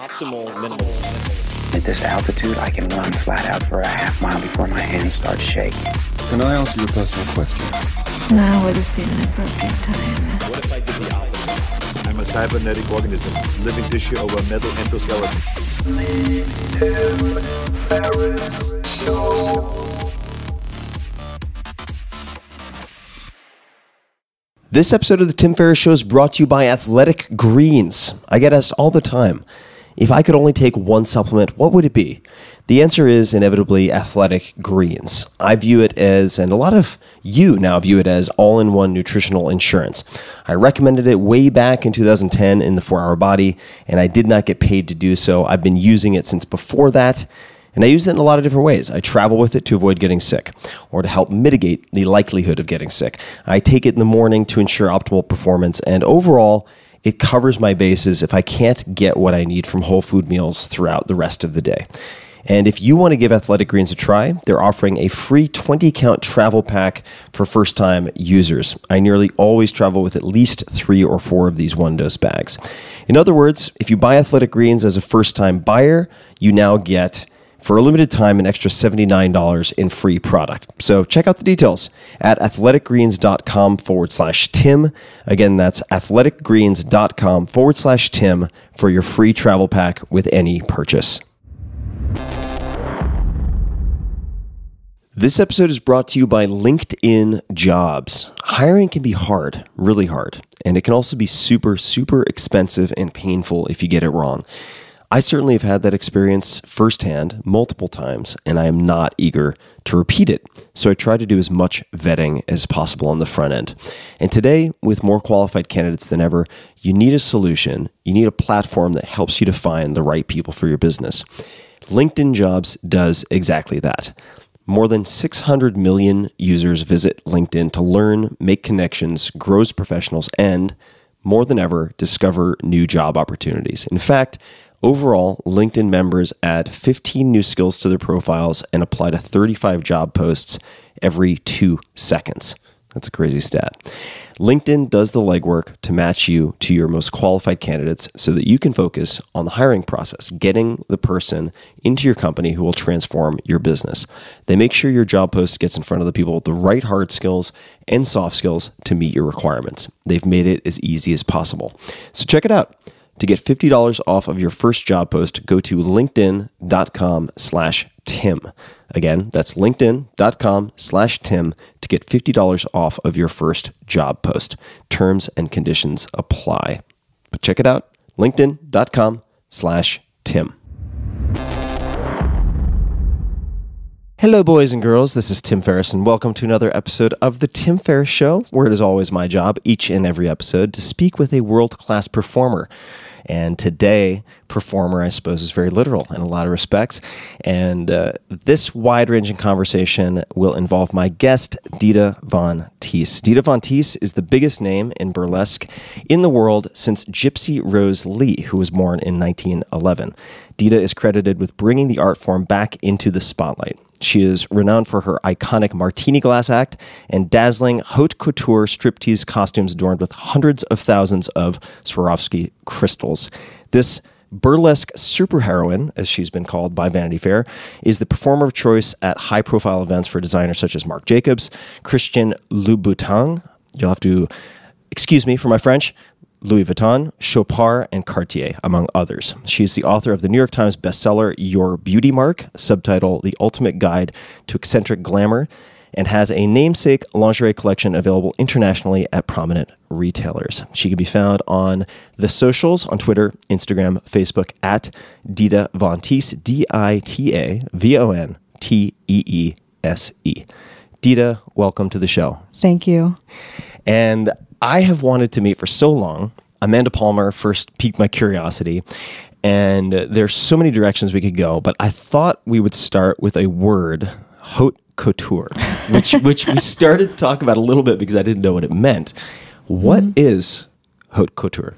Optimal minimal. At this altitude, I can run flat out for a half mile before my hands start shaking. Can I ask you a personal question? Now would seem an appropriate time. What if I did the opposite? I'm a cybernetic organism, living tissue over a metal endoskeleton. This episode of the Tim Ferriss Show is brought to you by Athletic Greens. I get asked all the time if I could only take one supplement, what would it be? The answer is inevitably Athletic Greens. I view it as, and a lot of you now view it as, all in one nutritional insurance. I recommended it way back in 2010 in the 4 Hour Body, and I did not get paid to do so. I've been using it since before that. And I use it in a lot of different ways. I travel with it to avoid getting sick or to help mitigate the likelihood of getting sick. I take it in the morning to ensure optimal performance, and overall, it covers my bases if I can't get what I need from whole food meals throughout the rest of the day. And if you want to give Athletic Greens a try, they're offering a free 20 count travel pack for first time users. I nearly always travel with at least three or four of these one dose bags. In other words, if you buy Athletic Greens as a first time buyer, you now get for a limited time an extra $79 in free product. So check out the details at athleticgreens.com forward slash Tim. Again, that's athleticgreens.com forward slash Tim for your free travel pack with any purchase. This episode is brought to you by LinkedIn Jobs. Hiring can be hard, really hard, and it can also be super, super expensive and painful if you get it wrong. I certainly have had that experience firsthand multiple times, and I am not eager to repeat it. So I try to do as much vetting as possible on the front end. And today, with more qualified candidates than ever, you need a solution. You need a platform that helps you to find the right people for your business. LinkedIn Jobs does exactly that. More than 600 million users visit LinkedIn to learn, make connections, grow as professionals, and more than ever, discover new job opportunities. In fact, overall, LinkedIn members add 15 new skills to their profiles and apply to 35 job posts every two seconds. That's a crazy stat. LinkedIn does the legwork to match you to your most qualified candidates so that you can focus on the hiring process, getting the person into your company who will transform your business. They make sure your job post gets in front of the people with the right hard skills and soft skills to meet your requirements. They've made it as easy as possible. So check it out. To get $50 off of your first job post, go to linkedin.com slash Tim. Again, that's linkedin.com slash Tim to get $50 off of your first job post. Terms and conditions apply. But check it out, linkedin.com slash Tim. Hello, boys and girls. This is Tim Ferriss, and welcome to another episode of The Tim Ferriss Show, where it is always my job, each and every episode, to speak with a world class performer. And today, performer, I suppose, is very literal in a lot of respects. And uh, this wide ranging conversation will involve my guest, Dita Von Teese. Dita Von Teese is the biggest name in burlesque in the world since Gypsy Rose Lee, who was born in 1911. Dita is credited with bringing the art form back into the spotlight. She is renowned for her iconic martini glass act and dazzling haute couture striptease costumes adorned with hundreds of thousands of Swarovski crystals. This burlesque superheroine, as she's been called by Vanity Fair, is the performer of choice at high profile events for designers such as Marc Jacobs, Christian Louboutin. You'll have to excuse me for my French. Louis Vuitton, Chopard, and Cartier, among others. She's the author of the New York Times bestseller Your Beauty Mark, subtitle The Ultimate Guide to Eccentric Glamour, and has a namesake lingerie collection available internationally at prominent retailers. She can be found on the socials on Twitter, Instagram, Facebook at Dita Von Teese, D I T A V O N T E E S E. Dita, welcome to the show. Thank you. And I have wanted to meet for so long. Amanda Palmer first piqued my curiosity, and there's so many directions we could go, but I thought we would start with a word, haute couture, which which we started to talk about a little bit because I didn't know what it meant. What mm-hmm. is haute couture?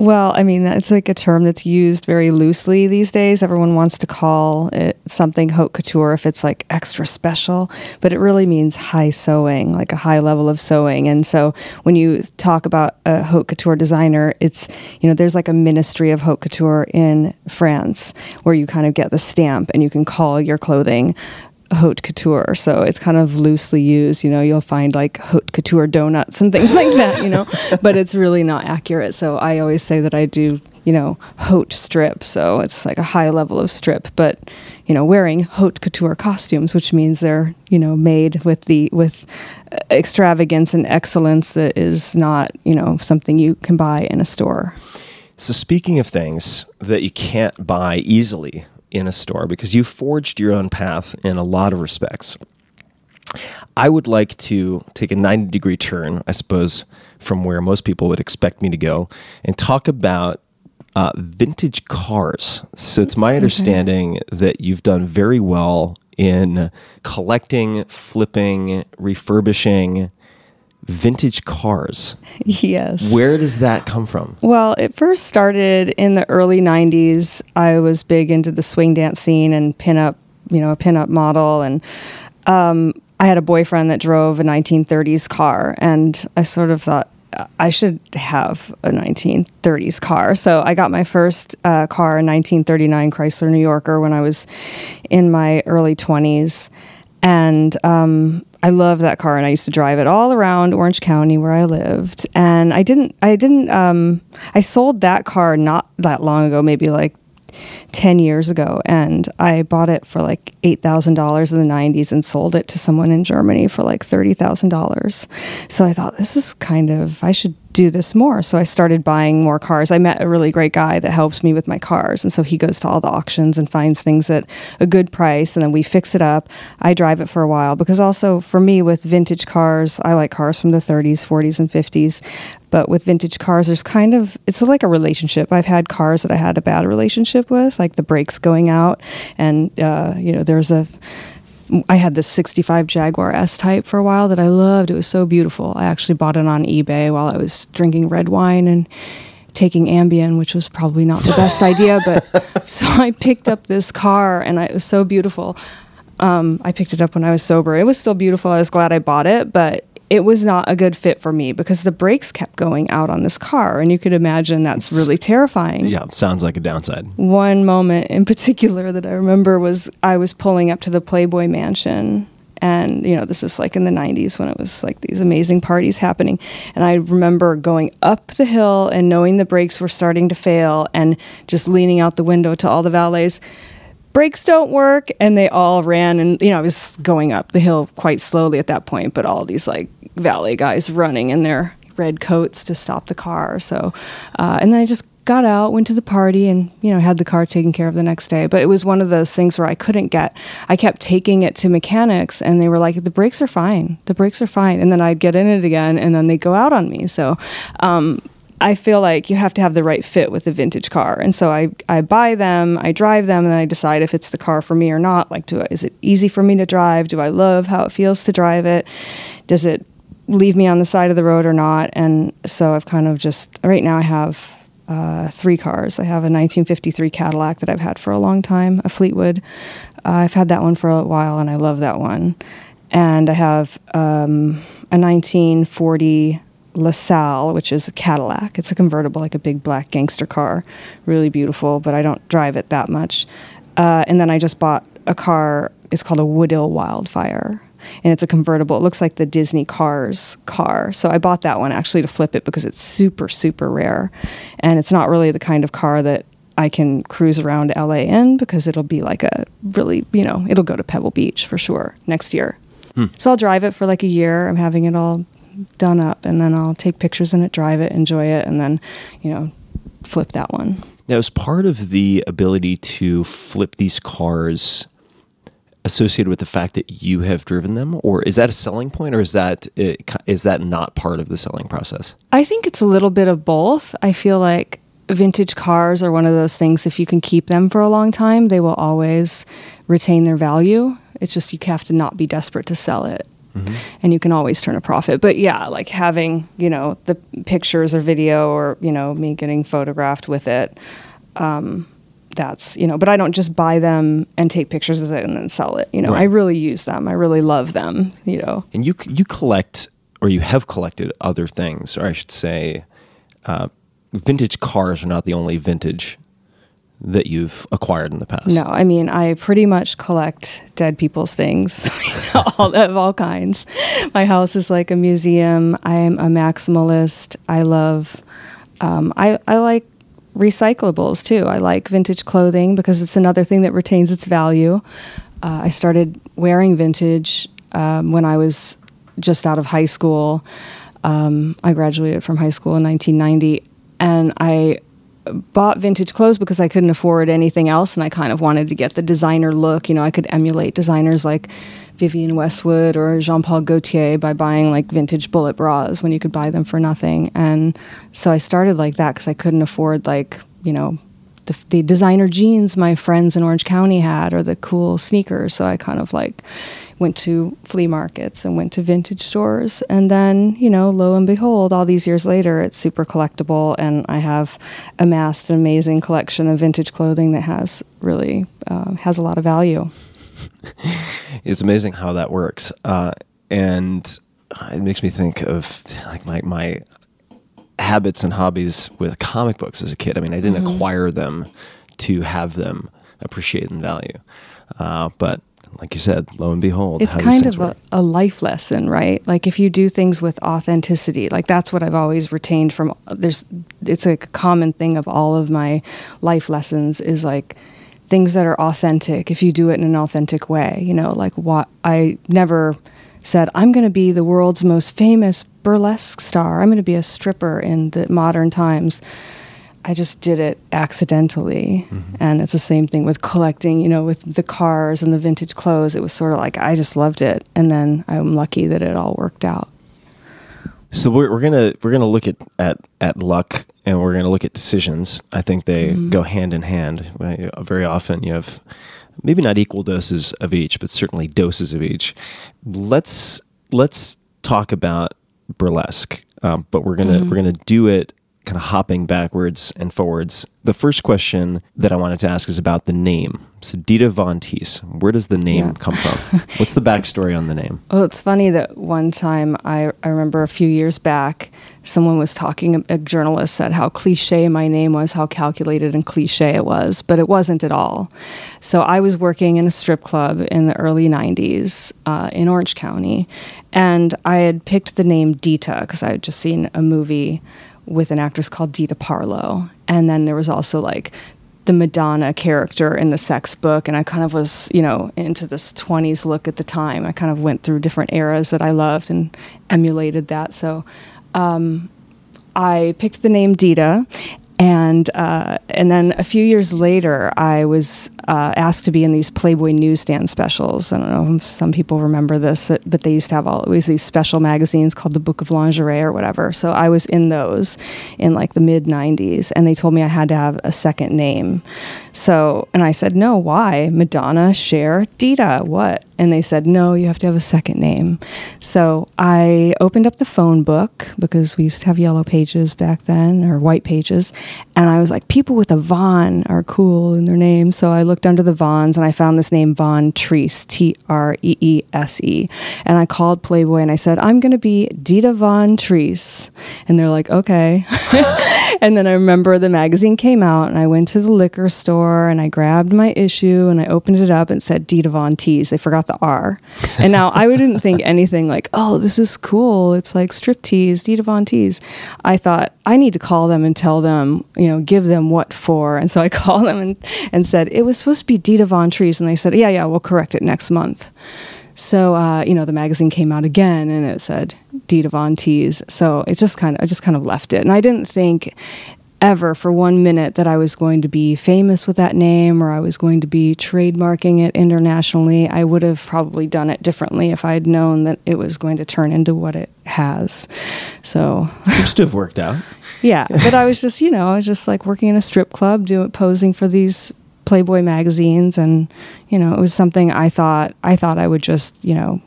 Well, I mean, it's like a term that's used very loosely these days. Everyone wants to call it something haute couture if it's like extra special, but it really means high sewing, like a high level of sewing. And so when you talk about a haute couture designer, it's, you know, there's like a ministry of haute couture in France where you kind of get the stamp and you can call your clothing haute couture. So it's kind of loosely used. You know, you'll find like haute couture donuts and things like that, you know, but it's really not accurate. So I always say that I do, you know, haute strip. So it's like a high level of strip, but, you know, wearing haute couture costumes, which means they're, you know, made with the, with uh, extravagance and excellence that is not, you know, something you can buy in a store. So, speaking of things that you can't buy easily in a store, because you forged your own path in a lot of respects, I would like to take a 90 degree turn, I suppose, from where most people would expect me to go and talk about uh, vintage cars. So, it's my understanding that you've done very well in collecting, flipping, refurbishing vintage cars. Yes. Where does that come from? Well, it first started in the early 90s. I was big into the swing dance scene and pinup, you know, a pinup model. And um, I had a boyfriend that drove a 1930s car. And I sort of thought, I should have a 1930s car. So I got my first uh, car, a 1939 Chrysler New Yorker, when I was in my early 20s. And um, I love that car, and I used to drive it all around Orange County where I lived. And I didn't, I didn't, um, I sold that car not that long ago, maybe like 10 years ago and I bought it for like $8,000 in the 90s and sold it to someone in Germany for like $30,000. So I thought this is kind of I should do this more. So I started buying more cars. I met a really great guy that helps me with my cars and so he goes to all the auctions and finds things at a good price and then we fix it up. I drive it for a while because also for me with vintage cars, I like cars from the 30s, 40s and 50s but with vintage cars there's kind of it's like a relationship i've had cars that i had a bad relationship with like the brakes going out and uh, you know there's a I had this 65 Jaguar S Type for a while that I loved. It was so beautiful. I actually bought it on eBay while I was drinking red wine and taking Ambien, which was probably not the best idea. But so I picked up this car and I, it was so beautiful. Um, I picked it up when I was sober. It was still beautiful. I was glad I bought it, but it was not a good fit for me because the brakes kept going out on this car. And you could imagine that's really terrifying. Yeah, sounds like a downside. One moment in particular that I remember was I was pulling up to the Playboy Mansion. And, you know, this is like in the 90s when it was like these amazing parties happening. And I remember going up the hill and knowing the brakes were starting to fail and just leaning out the window to all the valets brakes don't work and they all ran and you know i was going up the hill quite slowly at that point but all these like valley guys running in their red coats to stop the car. So uh, and then i just got out went to the party and you know had the car taken care of the next day. But it was one of those things where i couldn't get i kept taking it to mechanics and they were like the brakes are fine. The brakes are fine. And then i'd get in it again and then they go out on me. So um, I feel like you have to have the right fit with a vintage car. And so I, I buy them, I drive them, and I decide if it's the car for me or not. Like, do I, is it easy for me to drive? Do I love how it feels to drive it? Does it leave me on the side of the road or not? And so I've kind of just, right now I have uh, three cars. I have a 1953 Cadillac that I've had for a long time, a Fleetwood. Uh, I've had that one for a while and I love that one. And I have um, a 1940 LaSalle, which is a Cadillac. It's a convertible, like a big black gangster car. Really beautiful, but I don't drive it that much. Uh, and then I just bought a car. It's called a Woodill Wildfire. And it's a convertible. It looks like the Disney Cars car. So I bought that one actually to flip it because it's super, super rare. And it's not really the kind of car that I can cruise around LA in because it'll be like a really, you know, it'll go to Pebble Beach for sure next year. So I'll drive it for like a year. I'm having it all done up and then I'll take pictures in it, drive it, enjoy it, and then, you know, flip that one. Now, is part of the ability to flip these cars associated with the fact that you have driven them, or is that a selling point, or is that uh, that not part of the selling process? I think it's a little bit of both. I feel like vintage cars are one of those things if you can keep them for a long time, they will always retain their value. It's just you have to not be desperate to sell it. And you can always turn a profit. But yeah, like having you know the pictures or video or you know me getting photographed with it. Um, that's you know, but I don't just buy them and take pictures of it and then sell it. You know, Right. I really use them. I really love them. You know, And you you collect, or you have collected other things, or I should say, uh, vintage cars are not the only vintage that you've acquired in the past. No, I mean I pretty much collect dead people's things, all of all kinds. My house is like a museum. I am a maximalist. I love, um, I I like recyclables too. I like vintage clothing because it's another thing that retains its value. Uh, I started wearing vintage um, when I was just out of high school. Um, I graduated from high school in 1990, and I bought vintage clothes because I couldn't afford anything else, and I kind of wanted to get the designer look. You know, I could emulate designers like Vivienne Westwood or Jean Paul Gaultier by buying like vintage bullet bras when you could buy them for nothing. And so I started like that because I couldn't afford like you know the, the designer jeans my friends in Orange County had or the cool sneakers. So I kind of like went to flea markets and went to vintage stores. And then, you know, lo and behold, all these years later, it's super collectible. And I have amassed an amazing collection of vintage clothing that has really uh, has a lot of value. it's amazing how that works, uh, and it makes me think of like my my habits and hobbies with comic books as a kid. I mean, I didn't Mm-hmm. acquire them to have them appreciate and value, uh, but like you said, lo and behold, It's kind of a, a life lesson, right? Like if you do things with authenticity, like that's what I've always retained from there's it's a common thing of all of my life lessons is like things that are authentic if you do it in an authentic way, you know, like what I never said I'm going to be the world's most famous burlesque star. I'm going to be a stripper in the modern times. I just did it accidentally. And it's the same thing with collecting, you know, with the cars and the vintage clothes. It was sort of like I just loved it. And then I'm lucky that it all worked out. So we're, we're gonna we're gonna look at, at at luck and we're gonna look at decisions. I think they Mm-hmm. go hand in hand. Very often you have maybe not equal doses of each, but certainly doses of each. Let's let's talk about burlesque, um, but we're gonna Mm-hmm. we're gonna do it kind of hopping backwards and forwards. The first question that I wanted to ask is about the name. So Dita Von Teese, where does the name Yeah. come from? What's the backstory on the name? Well, it's funny that one time I, I remember a few years back, someone was talking, a journalist said how cliche my name was, how calculated and cliche it was, but it wasn't at all. So I was working in a strip club in the early 90s uh, in Orange County, and I had picked the name Dita because I had just seen a movie with an actress called Dita Parlo. And then there was also like the Madonna character in the sex book, and I kind of was, you know, into this 20s look at the time. I kind of went through different eras that I loved and emulated that. So um, I picked the name Dita. And uh, and then a few years later, I was uh, asked to be in these Playboy newsstand specials. I don't know if some people remember this, that, but they used to have always these special magazines called the Book of Lingerie or whatever. So I was in those in like the mid '90s, and they told me I had to have a second name. So and I said no. Why? Madonna, Cher, Dita. What? And they said no. You have to have a second name. So I opened up the phone book because we used to have yellow pages back then or white pages, and I was like, people with a Von are cool in their name. So I looked under the Vons and I found this name Von Treese, T R E E S E. And I called Playboy and I said, I'm going to be Dita Von Treese. And they're like, okay. and then I remember the magazine came out and I went to the liquor store and I grabbed my issue and I opened it up and said Dita Von Teese. They forgot the R. And now I wouldn't think anything like, oh, this is cool. It's like strip tease, Dita Von Teese. I thought I need to call them and tell them, you know, give them what for. And so I called them and, and said, it was supposed to be Dita Von Treese. And they said, yeah, yeah, we'll correct it next month. So uh, you know, the magazine came out again, and it said Dita Von Teese. So it just kind of, I just kind of left it, and I didn't think ever for one minute that I was going to be famous with that name or I was going to be trademarking it internationally. I would have probably done it differently if I had known that it was going to turn into what it has. So Seems to have worked out. yeah, but I was just, you know, I was just like working in a strip club, doing posing for these Playboy magazines, and you know, it was something I thought I thought I would just, you know,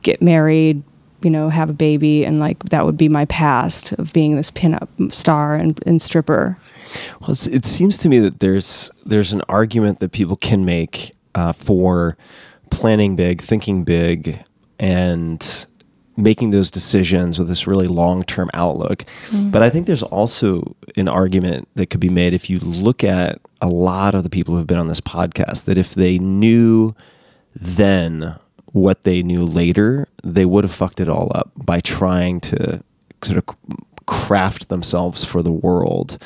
get married, you know, have a baby, and like that would be my past of being this pinup star and, and stripper. Well, it's, it seems to me that there's there's an argument that people can make uh, for planning big, thinking big, and making those decisions with this really long term outlook. But I think there's also an argument that could be made if you look at a lot of the people who've been on this podcast that if they knew then what they knew later, they would have fucked it all up by trying to sort of craft themselves for the world.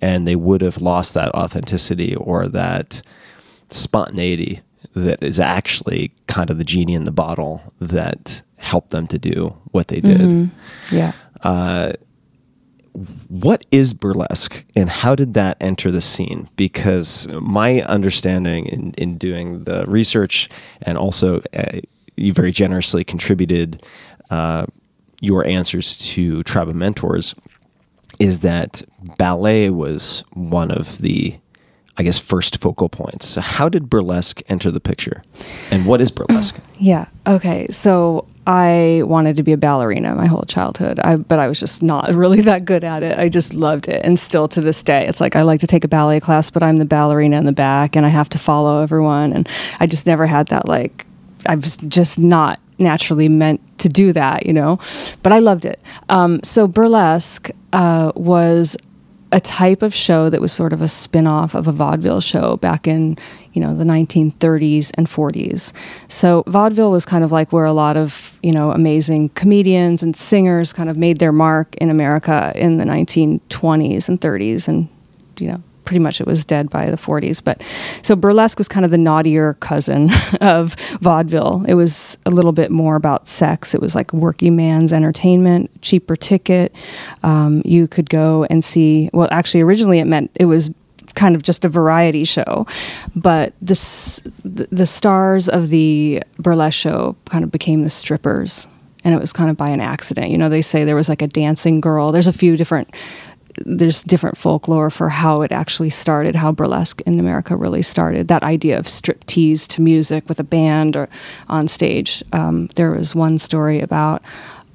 And they would have lost that authenticity or that spontaneity that is actually kind of the genie in the bottle that helped them to do what they did. Mm-hmm. Yeah. Uh, What is burlesque and how did that enter the scene? Because my understanding in, in doing the research and also uh, you very generously contributed uh, your answers to Tribe of Mentors is that ballet was one of the, I guess, first focal points. So, how did burlesque enter the picture? And what is burlesque? Yeah. Okay. So I wanted to be a ballerina my whole childhood, I, but I was just not really that good at it. I just loved it. And still to this day, it's like I like to take a ballet class, but I'm the ballerina in the back and I have to follow everyone. And I just never had that, like, I was just not naturally meant to do that, you know? But I loved it. Um, so burlesque uh, was a type of show that was sort of a spin-off of a vaudeville show back in you know the 1930s and 40s so vaudeville was kind of like where a lot of you know amazing comedians and singers kind of made their mark in america in the 1920s and 30s and you know pretty much it was dead by the 40s but so burlesque was kind of the naughtier cousin of vaudeville. It was a little bit more about sex. It was like working man's entertainment cheaper ticket. Um, you could go and see well actually originally it meant it was kind of just a variety show but this the, the stars of the burlesque show kind of became the strippers and it was kind of by an accident. You know they say there was like a dancing girl. There's a few different there's different folklore for how it actually started, how burlesque in America really started. That idea of striptease to music with a band or on stage. Um, there was one story about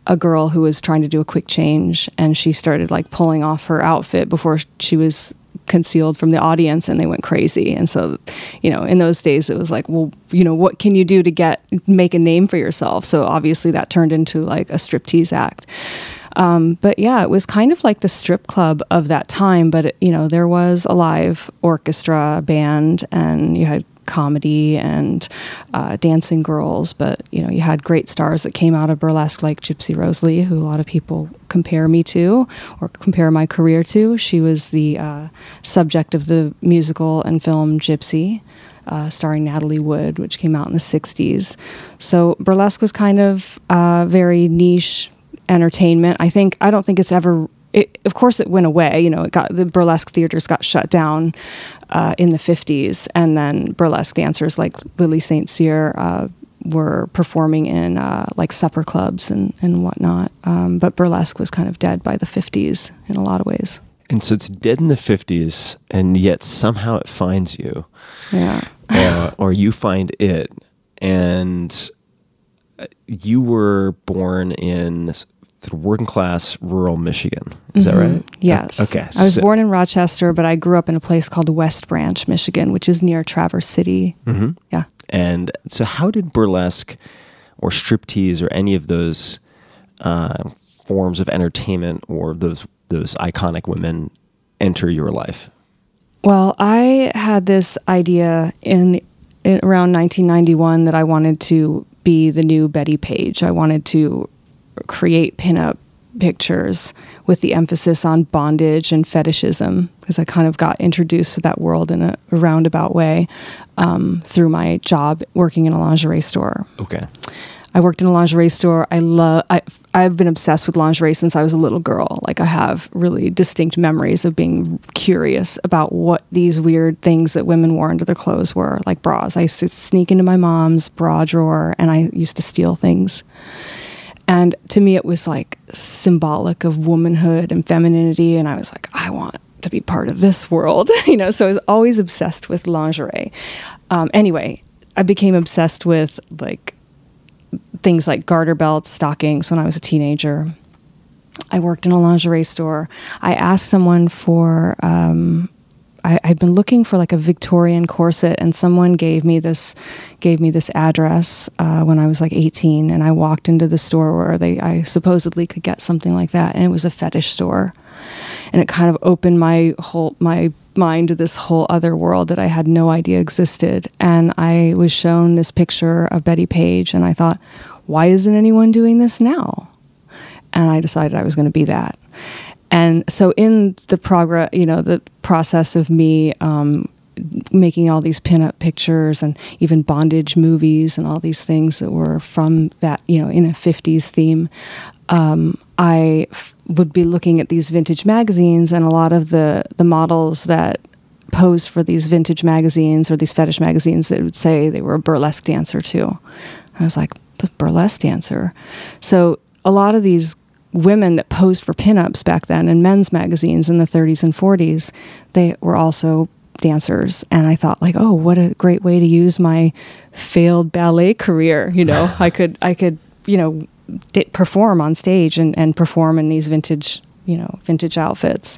a girl who was trying to do a quick change, and she started like pulling off her outfit before she was concealed from the audience and they went crazy and so you know in those days it was like well you know what can you do to get make a name for yourself so obviously that turned into like a striptease act um, but yeah, it was kind of like the strip club of that time. But it, you know, there was a live orchestra band, and you had comedy and uh, dancing girls. But you know, you had great stars that came out of burlesque, like Gypsy Rose Lee, who a lot of people compare me to or compare my career to. She was the uh, subject of the musical and film Gypsy. Uh, starring Natalie Wood, which came out in the 60s. So burlesque was kind of uh, very niche entertainment. I think I don't think it's ever. It, of course, it went away. You know, it got the burlesque theaters got shut down uh, in the fifties, and then burlesque dancers like Lili St. Cyr uh, were performing in uh, like supper clubs and and whatnot. Um, but burlesque was kind of dead by the fifties in a lot of ways. And so it's dead in the 50s, and yet somehow it finds you. Yeah. or, or you find it, and uh, you were born in working class rural Michigan. Is that right? Mm-hmm. Yes. Okay. I was so- born in Rochester, but I grew up in a place called West Branch, Michigan, which is near Traverse City. Mm-hmm. Yeah. And so, how did burlesque or striptease or any of those uh, forms of entertainment or those those iconic women enter your life? Well, I had this idea in, in around 1991 that I wanted to be the new Bettie Page. I wanted to create pinup pictures with the emphasis on bondage and fetishism because I kind of got introduced to that world in a, a roundabout way um, through my job working in a lingerie store. Okay. I worked in a lingerie store. I love. I I've been obsessed with lingerie since I was a little girl. Like I have really distinct memories of being curious about what these weird things that women wore under their clothes were, like bras. I used to sneak into my mom's bra drawer and I used to steal things. And to me, it was like symbolic of womanhood and femininity. And I was like, I want to be part of this world, you know. So I was always obsessed with lingerie. Um, anyway, I became obsessed with like things like garter belts, stockings when I was a teenager. I worked in a lingerie store. I asked someone for. Um, I, I'd been looking for like a Victorian corset, and someone gave me this gave me this address uh, when I was like 18, and I walked into the store where they I supposedly could get something like that, and it was a fetish store, and it kind of opened my whole my mind to this whole other world that I had no idea existed, and I was shown this picture of Bettie Page, and I thought, why isn't anyone doing this now? and I decided I was going to be that. And so, in the progress, you know, the process of me um, making all these pinup pictures and even bondage movies and all these things that were from that, you know, in a 50s theme, um, I f- would be looking at these vintage magazines, and a lot of the, the models that posed for these vintage magazines or these fetish magazines that would say they were a burlesque dancer too. I was like, burlesque dancer. So a lot of these women that posed for pinups back then in men's magazines in the 30s and 40s, they were also dancers. And i thought like oh what a great way to use my failed ballet career. You know i could i could you know di- perform on stage and, and perform in these vintage you know vintage outfits.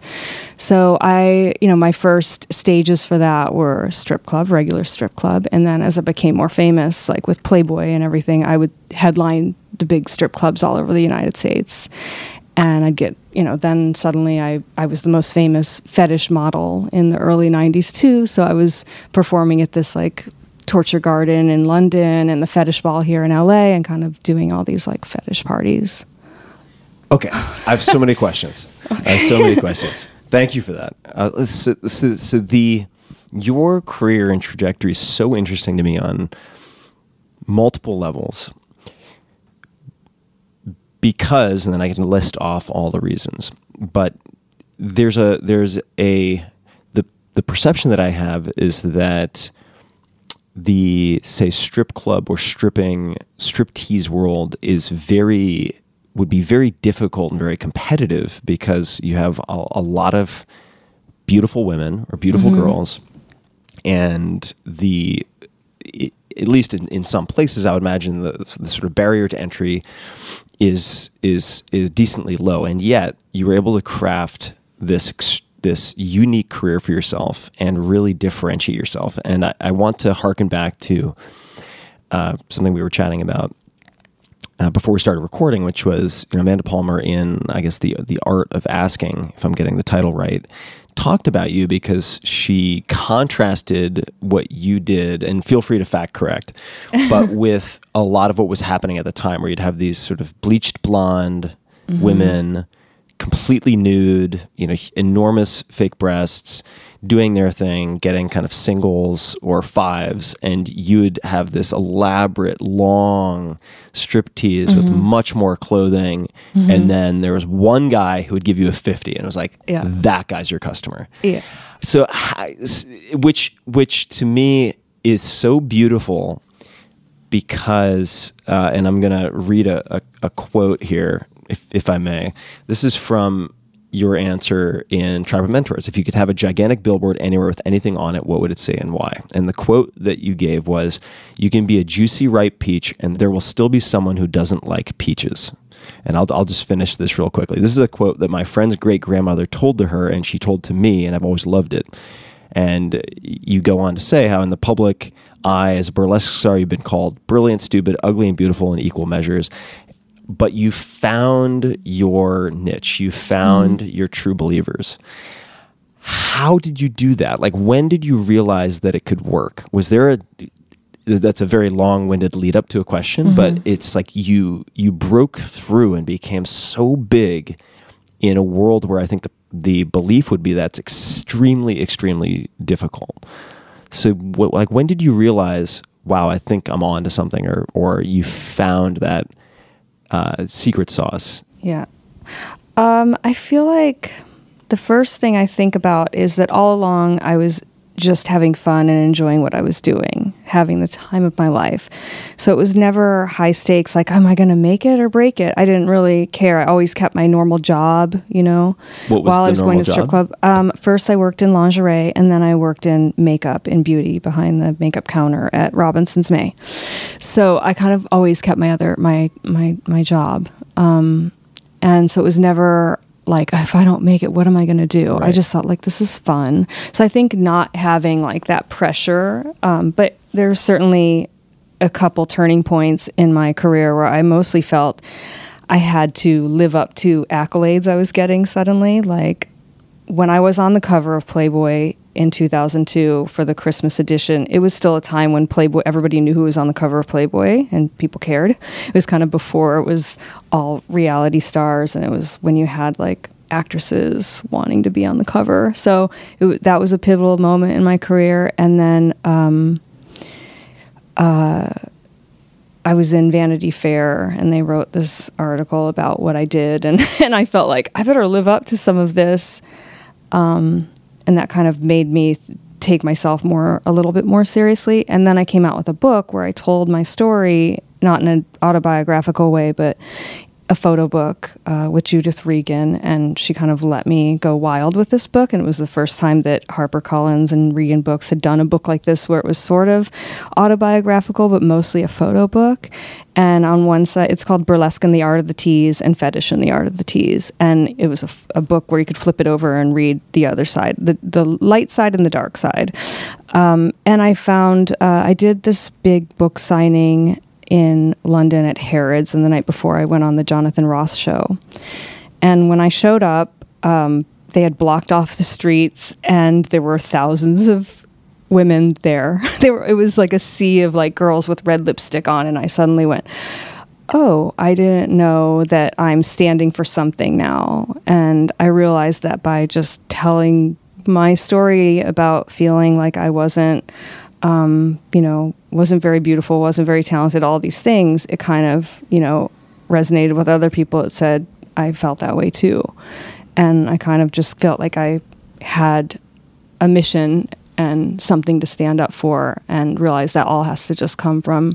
So i you know my first stages for that were strip club regular strip club. And then as i became more famous like with playboy and everything i would headline the big strip clubs all over the united states and i'd get you know then suddenly i i was the most famous fetish model in the early 90s too so i was performing at this like torture garden in london and the fetish ball here in la and kind of doing all these like fetish parties Okay, I have so many questions. I have so many questions. Thank you for that. Uh, so, so, so the your career and trajectory is so interesting to me on multiple levels because, and then I can list off all the reasons. But there's a there's a the the perception that I have is that the say strip club or stripping striptease world is very would be very difficult and very competitive because you have a, a lot of beautiful women or beautiful mm-hmm. girls, and the i- at least in, in some places, I would imagine the, the sort of barrier to entry is is is decently low, and yet you were able to craft this this unique career for yourself and really differentiate yourself. And I, I want to harken back to uh, something we were chatting about uh, before we started recording, which was you know Amanda Palmer in I guess the the art of asking, if I'm getting the title right, talked about you because she contrasted what you did, and feel free to fact correct, but with a lot of what was happening at the time, where you'd have these sort of bleached blonde mm-hmm. women, completely nude, you know, enormous fake breasts. Doing their thing, getting kind of singles or fives, and you would have this elaborate, long strip tease with much more clothing. And then there was one guy who would give you a 50, and it was like, Yeah. that guy's your customer. yeah So, which which to me is so beautiful because, uh, and I'm gonna read a, a, a quote here, if if I may. This is from your answer in Tribe of Mentors. If you could have a gigantic billboard anywhere with anything on it, what would it say and why? And the quote that you gave was, "You can be a juicy ripe peach, and there will still be someone who doesn't like peaches." And I'll, I'll just finish this real quickly. This is a quote that my friend's great grandmother told to her, and she told to me, and I've always loved it. And you go on to say how, in the public eye, as a burlesque star, you've been called brilliant, stupid, ugly, and beautiful in equal measures. But you found your niche, you found mm-hmm. your true believers. How did you do that? Like, when did you realize that it could work? Was there a that's a very long-winded lead up to a question, mm-hmm. but it's like you you broke through and became so big in a world where I think the the belief would be that's extremely extremely difficult. So, what, like, when did you realize, wow, I think I'm on to something, or or you found that uh, secret sauce? Yeah. Um, I feel like the first thing I think about is that all along I was just having fun and enjoying what I was doing, having the time of my life. So it was never high stakes, like, am I going to make it or break it? I didn't really care. I always kept my normal job, you know, What was while the I was going to strip job? club. Um, first, I worked in lingerie, and then I worked in makeup and beauty behind the makeup counter at Robinson's May. So I kind of always kept my other my my my job, um, and so it was never like if I don't make it, what am I going to do? I just thought like this is fun. So I think not having like that pressure, um, but there's certainly a couple turning points in my career where I mostly felt I had to live up to accolades I was getting suddenly. Like when I was on the cover of Playboy in 2002 for the Christmas edition, it was still a time when Playboy, everybody knew who was on the cover of Playboy and people cared. It was kind of before it was all reality stars and it was when you had like actresses wanting to be on the cover. So it, that was a pivotal moment in my career. And then, um, I was in Vanity Fair and they wrote this article about what I did and, and I felt like I better live up to some of this. Um, and that kind of made me take myself more a little bit more seriously. And then I came out with a book where I told my story, not in an autobiographical way, but a photo book uh, with Judith Regan, and she kind of let me go wild with this book. And it was the first time that HarperCollins and Regan Books had done a book like this, where it was sort of autobiographical, but mostly a photo book. And on one side, it's called Burlesque and the Art of the Tease and Fetish and the Art of the Tease. And it was a, f- a book where you could flip it over and read the other side, the, the light side and the dark side. Um, and I found, uh, I did this big book signing in London at Harrods, and the night before I went on the Jonathan Ross show. And when I showed up, um, they had blocked off the streets, and there were thousands of women there. They were. It was like a sea of like girls with red lipstick on, and I suddenly went, "Oh, I didn't know that I'm standing for something now." And I realized that by just telling my story about feeling like I wasn't um, you know, wasn't very beautiful, wasn't very talented, all these things, it kind of, you know, resonated with other people. It said, I felt that way too. And I kind of just felt like I had a mission and something to stand up for and realized that all has to just come from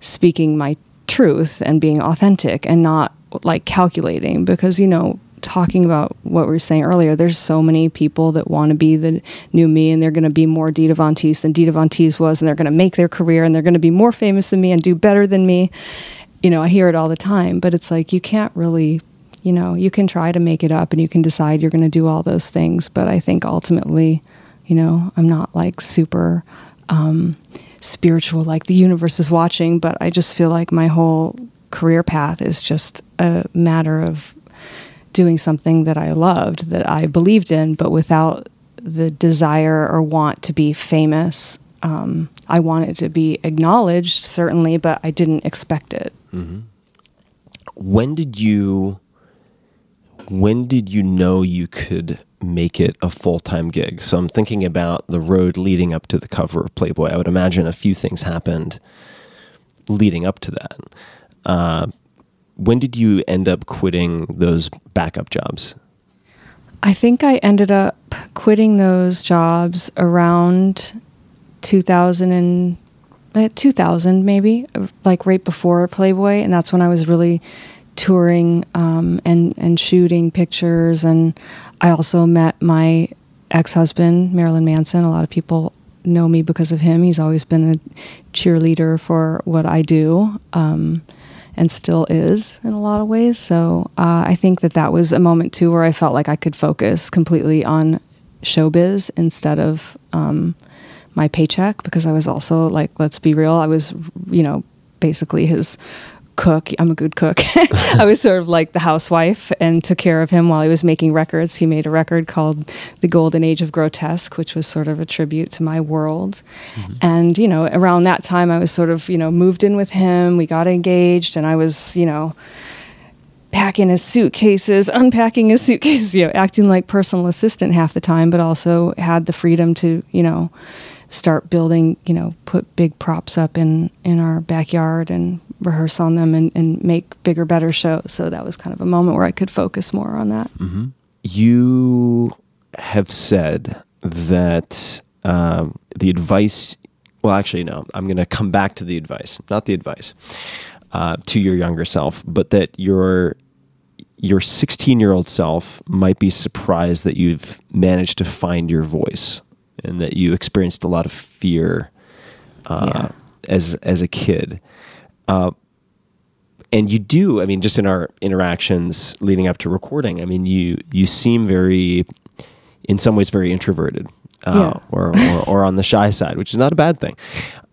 speaking my truth and being authentic and not like calculating because, you know, talking about what we were saying earlier, there's so many people that want to be the new me and they're going to be more Dita Von Teese than Dita Von Teese was and they're going to make their career and they're going to be more famous than me and do better than me. You know, I hear it all the time, but it's like you can't really, you know, you can try to make it up and you can decide you're going to do all those things, but I think ultimately, you know, I'm not like super um, spiritual, like the universe is watching, but I just feel like my whole career path is just a matter of doing something that I loved, that I believed in, but without the desire or want to be famous. Um, I wanted to be acknowledged, certainly, but I didn't expect it. when did you when did you know you could make it a full-time gig so i'm thinking about the road leading up to the cover of playboy i would imagine a few things happened leading up to that uh, when did you end up quitting those backup jobs I think I ended up quitting those jobs around 2000 and uh, 2000 maybe, like right before Playboy, and that's when I was really touring um, and and shooting pictures. And I also met my ex-husband Marilyn Manson. A lot of people know me because of him. He's always been a cheerleader for what I do. Um, and still is in a lot of ways. So uh, I think that that was a moment too where I felt like I could focus completely on showbiz instead of um, my paycheck because I was also like, let's be real, I was, you know, basically his cook. I'm a good cook. I was sort of like the housewife and took care of him while he was making records. He made a record called The Golden Age of Grotesque, which was sort of a tribute to my world. Mm-hmm. And, you know, around that time, I was sort of, you know, moved in with him. We got engaged, and I was, you know, packing his suitcases, unpacking his suitcases, you know, acting like personal assistant half the time, but also had the freedom to, you know, start building, you know, put big props up in in our backyard and rehearse on them and, and make bigger, better shows. So that was kind of a moment where I could focus more on that. you have said that um, the advice. Well, actually, no. I'm going to come back to the advice, not the advice uh, to your younger self, but that your your 16 year old self might be surprised that you've managed to find your voice and that you experienced a lot of fear uh, Yeah. as as a kid. Uh, and you do. I mean, just in our interactions leading up to recording, I mean, you you seem very, in some ways, very introverted, uh, Yeah. or, or or on the shy side, which is not a bad thing.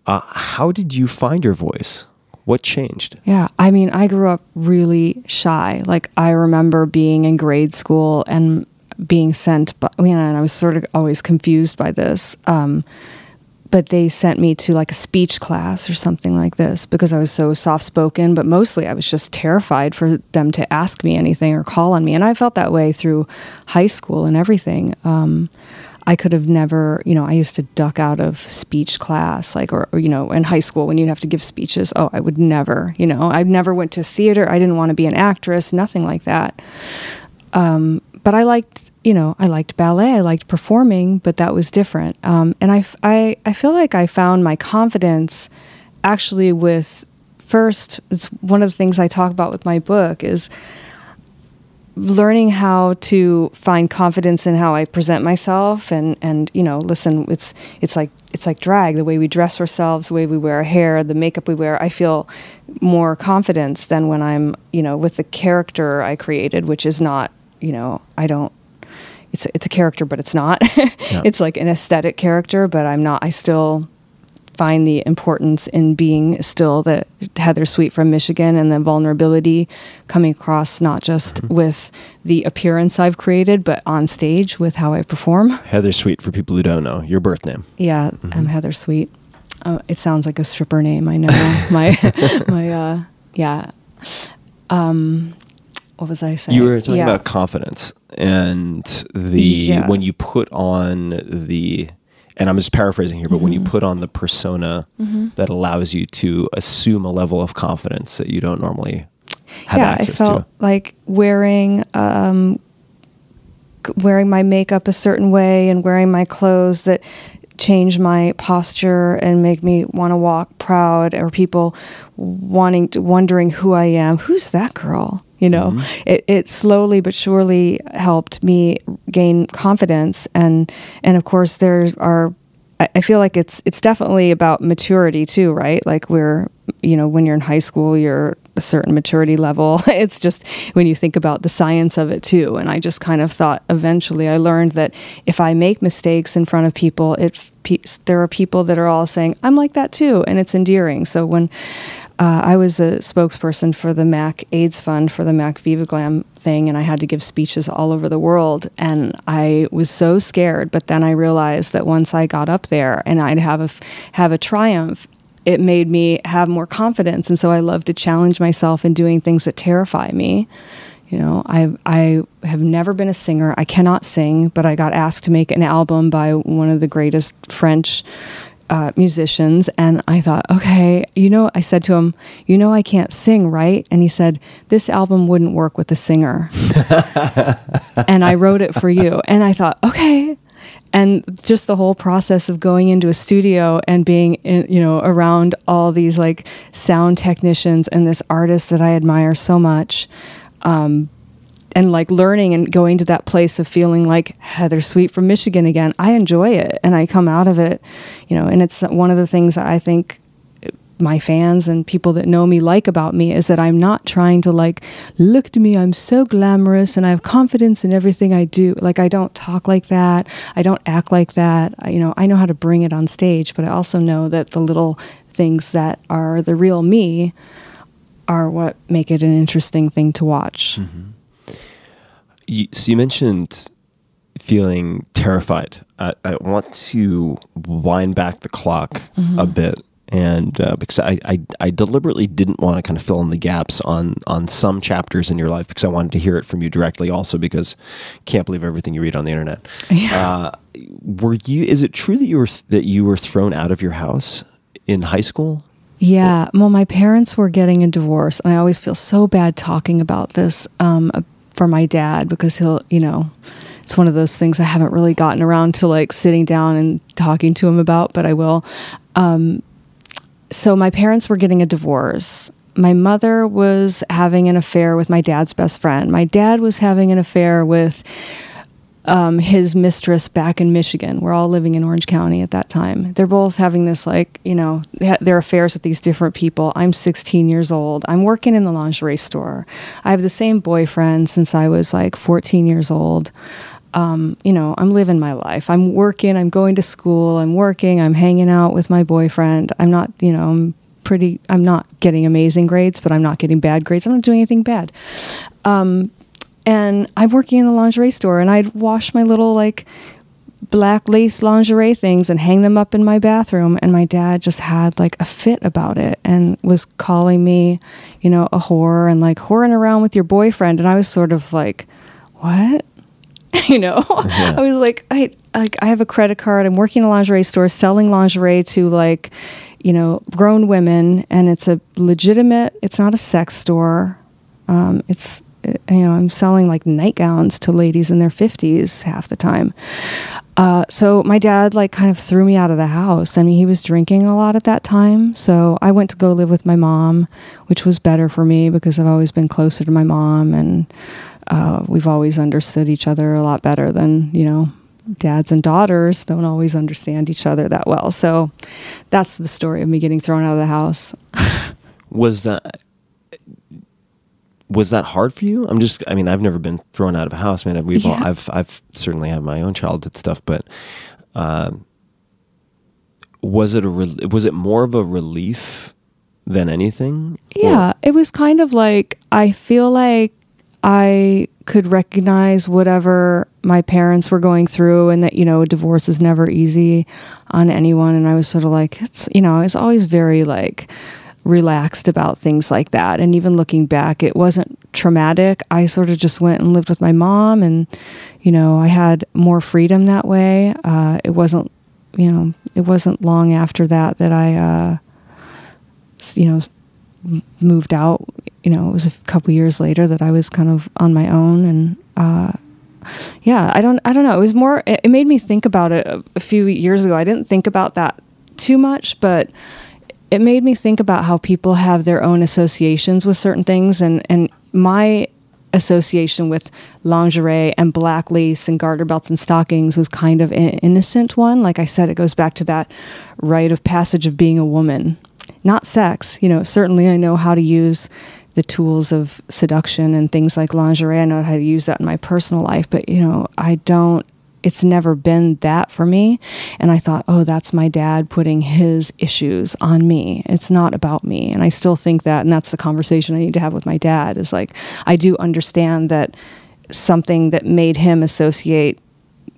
Uh, how did you find your voice? What changed? Yeah, I mean, I grew up really shy. Like I remember being in grade school and being sent, by, you know, and I was sort of always confused by this. Um, but they sent me to like a speech class or something like this because I was so soft spoken. But mostly, I was just terrified for them to ask me anything or call on me, and I felt that way through high school and everything. Um, I could have never, you know, I used to duck out of speech class, like, or, or, you know, in high school when you'd have to give speeches. Oh, I would never, you know, I never went to theater. I didn't want to be an actress, nothing like that. Um, but I liked, you know, I liked ballet. I liked performing, but that was different. Um, and I feel like I found my confidence actually with first, it's one of the things I talk about with my book is learning how to find confidence in how I present myself and and you know listen it's it's like it's like drag the way we dress ourselves the way we wear our hair the makeup we wear I feel more confidence than when I'm you know with the character I created which is not you know I don't it's it's a character but it's not it's like an aesthetic character but I'm not I still find the importance in being still the Heather Sweet from Michigan and the vulnerability coming across not just with the appearance I've created, but on stage with how I perform. Heather Sweet, for people who don't know, your birth name. Yeah, I'm Heather Sweet. Uh, it sounds like a stripper name. I know. my my uh, yeah. Um, what was I saying? You were talking Yeah. about confidence and the Yeah. when you put on the and I'm just paraphrasing here, but when you Mm-hmm. put on the persona that allows you to assume a level of confidence that you don't normally have yeah, access I felt to. like wearing um, wearing my makeup a certain way and wearing my clothes that change my posture and make me want to walk proud or people wanting to wondering who I am. Who's that girl? You know, Mm-hmm. it, it slowly but surely helped me gain confidence and and of course there are I feel like it's it's definitely about maturity too, right? Like we're you know when you're in high school, you're a certain maturity level. It's just when you think about the science of it too. And I just kind of thought eventually I learned that if I make mistakes in front of people, it pe- there are people that are all saying I'm like that too, and it's endearing. So when uh, I was a spokesperson for the MAC AIDS Fund for the MAC Viva Glam thing, and I had to give speeches all over the world. And I was so scared, but then I realized that once I got up there and I'd have a have a triumph, it made me have more confidence. And so I love to challenge myself in doing things that terrify me. You know, I I have never been a singer. I cannot sing, but I got asked to make an album by one of the greatest French uh, musicians, and I thought, okay, you know, I said to him, you know, I can't sing, right? And he said, this album wouldn't work with a singer, and I wrote it for you. And I thought, okay. And just the whole process of going into a studio and being, in, you know, around all these like sound technicians and this artist that I admire so much, um, and like learning and going to that place of feeling like Heather Sweet from Michigan again. I enjoy it and I come out of it, you know, and it's one of the things I think my fans and people that know me like about me is that I'm not trying to like look to me I'm so glamorous and I have confidence in everything I do. Like I don't talk like that. I don't act like that. I, you know I know how to bring it on stage but I also know that the little things that are the real me are what make it an interesting thing to watch mm-hmm. You, so you mentioned feeling terrified. I, I want to wind back the clock a bit, and uh, because I, I I deliberately didn't want to kind of fill in the gaps on on some chapters in your life because I wanted to hear it from you directly. Also because can't believe everything you read on the internet. Uh, were you? Is it true that you were that you were thrown out of your house in high school? Yeah. Well, my parents were getting a divorce, and I always feel so bad talking about this um, for my dad because he'll, you know, it's one of those things I haven't really gotten around to like sitting down and talking to him about, but I will. Um, so my parents were getting a divorce. My mother was having an affair with my dad's best friend. My dad was having an affair with um, his mistress back in Michigan. We're all living in Orange County at that time. They're both having this, like, you know, their affairs with these different people. I'm 16 years old. I'm working in the lingerie store. I have the same boyfriend since I was like 14 years old. Um, you know, I'm living my life. I'm working, I'm going to school, I'm working, I'm hanging out with my boyfriend. I'm not, you know, I'm pretty, I'm not getting amazing grades, but I'm not getting bad grades. I'm not doing anything bad. Um, and I'm working in the lingerie store, and I'd wash my little like black lace lingerie things and hang them up in my bathroom. And my dad just had like a fit about it and was calling me, you know, a whore and like whoring around with your boyfriend. And I was sort of like, what? you know, I was like, I like I have a credit card. I'm working in a lingerie store selling lingerie to like, you know, grown women, and it's a legitimate. It's not a sex store. Um, it's you know, I'm selling like nightgowns to ladies in their 50s half the time. Uh, so my dad like kind of threw me out of the house. I mean, he was drinking a lot at that time. So I went to go live with my mom, which was better for me because I've always been closer to my mom and uh, we've always understood each other a lot better than, you know, dads and daughters don't always understand each other that well. So that's the story of me getting thrown out of the house. Was that was that hard for you? I'm just I mean, I've never been thrown out of a house, man. We've all, Yeah. I've I've certainly had my own childhood stuff, but uh, was it a rel was it more of a relief than anything? Yeah, it was kind of like I feel like I could recognize whatever my parents were going through and that you know divorce is never easy on anyone and I was sort of like it's you know I was always very like relaxed about things like that. And even looking back it wasn't traumatic. I sort of just went and lived with my mom and you know I had more freedom that way. Uh, it wasn't you know it wasn't long after that that I uh, you know moved out. You know it was a couple years later that i was kind of on my own and uh yeah i don't i don't know. It was more it, made me think about it a few years ago. I didn't think about that too much but it made me think about how people have their own associations with certain things and and my association with lingerie and black lace and garter belts and stockings was kind of an innocent one. Like i said it goes back to that rite of passage of being a woman. Not sex you know certainly i know how to use the tools of seduction and things like lingerie. I know how to use that in my personal life but you know i don't it's never been that for me. And i thought oh that's my dad putting his issues on me. It's not about me. And i still think that and that's the conversation i need to have with my dad is like i do understand that something that made him associate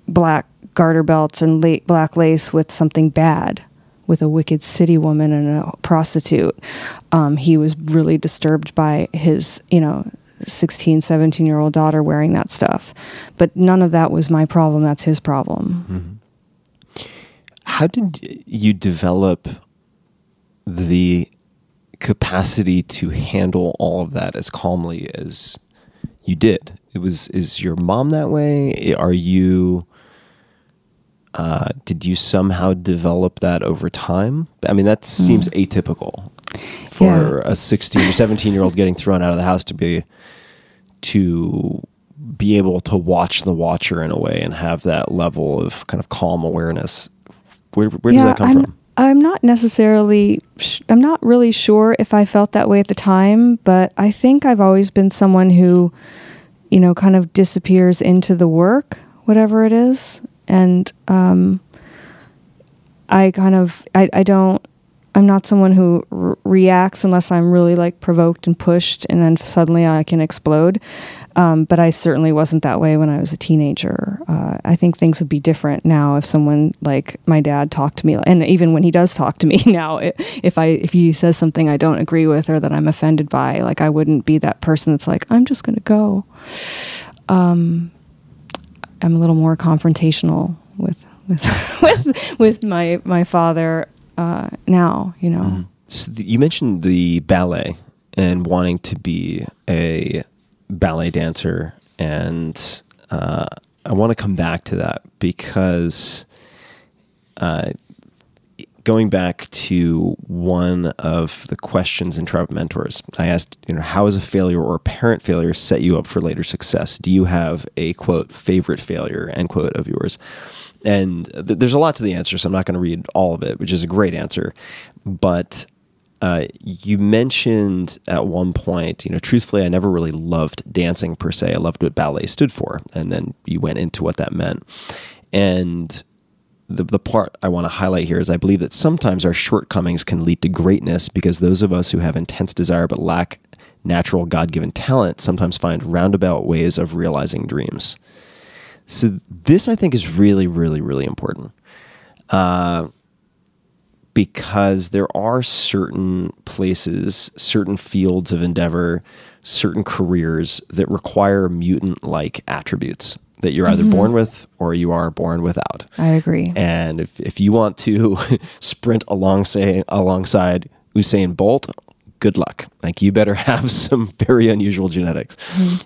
black garter belts and la- black lace with something bad with a wicked city woman and a prostitute um, he was really disturbed by his you know 16 17 year old daughter wearing that stuff but none of that was my problem that's his problem How did you develop the capacity to handle all of that as calmly as you did? It was is your mom that way? Are you uh, did you somehow develop that over time? I mean, that seems atypical for a 16 or 17 year old getting thrown out of the house to be to be able to watch the watcher in a way and have that level of kind of calm awareness. Where, where does that come I'm, from? I'm not necessarily, sh- I'm not really sure if I felt that way at the time, but I think I've always been someone who, you know, kind of disappears into the work, whatever it is. And um, I kind of, I, I don't, I'm not someone who r- reacts unless I'm really like provoked and pushed, and then suddenly I can explode. Um, but I certainly wasn't that way when I was a teenager. Uh, I think things would be different now if someone like my dad talked to me, and even when he does talk to me now, if I if he says something I don't agree with or that I'm offended by, like I wouldn't be that person that's like I'm just gonna go. Um, I'm a little more confrontational with with with, with my my father uh, now. You know. So the, you mentioned the ballet and wanting to be a ballet dancer, and uh, I want to come back to that because uh, going back to one of the questions in Tribe Mentors, I asked, you know, how has a failure or apparent failure set you up for later success? Do you have a quote favorite failure end quote of yours? And th- there's a lot to the answer, so I'm not going to read all of it, which is a great answer. But uh, you mentioned at one point, you know, truthfully, I never really loved dancing per se. I loved what ballet stood for, and then you went into what that meant. And the, the part I want to highlight here is I believe that sometimes our shortcomings can lead to greatness because those of us who have intense desire but lack natural God given talent sometimes find roundabout ways of realizing dreams. So, this I think is really, really, really important. Uh, because there are certain places, certain fields of endeavor, certain careers that require mutant like attributes that you're either born with or you are born without. I agree. And if, if you want to sprint alongside alongside Usain Bolt, good luck. Like you better have some very unusual genetics.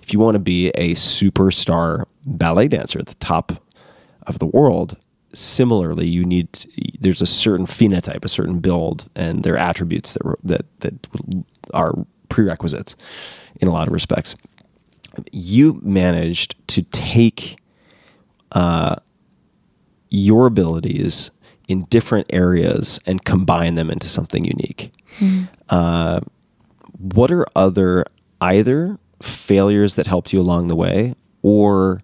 If you want to be a superstar ballet dancer at the top of the world, similarly, you need there's a certain phenotype, a certain build, and there are attributes that that that are prerequisites in a lot of respects. You managed to take uh, your abilities in different areas and combine them into something unique. Uh, what are other either failures that helped you along the way or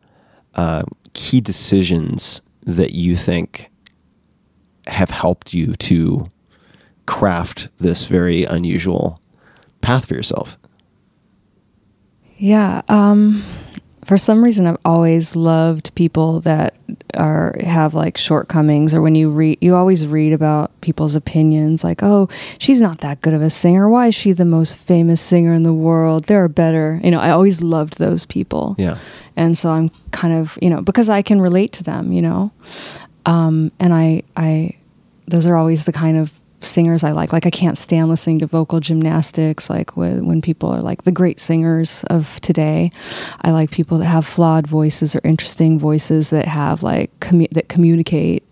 uh, key decisions that you think have helped you to craft this very unusual path for yourself? Yeah. Um, for some reason, I've always loved people that are have like shortcomings, or when you read, you always read about people's opinions, like, "Oh, she's not that good of a singer. Why is she the most famous singer in the world? There are better." You know, I always loved those people. Yeah. and so I'm kind of you know because I can relate to them, you know, um, and I I those are always the kind of singers I like. Like I can't stand listening to vocal gymnastics. Like when when people are like the great singers of today, I like people that have flawed voices or interesting voices that have like commu- that communicate.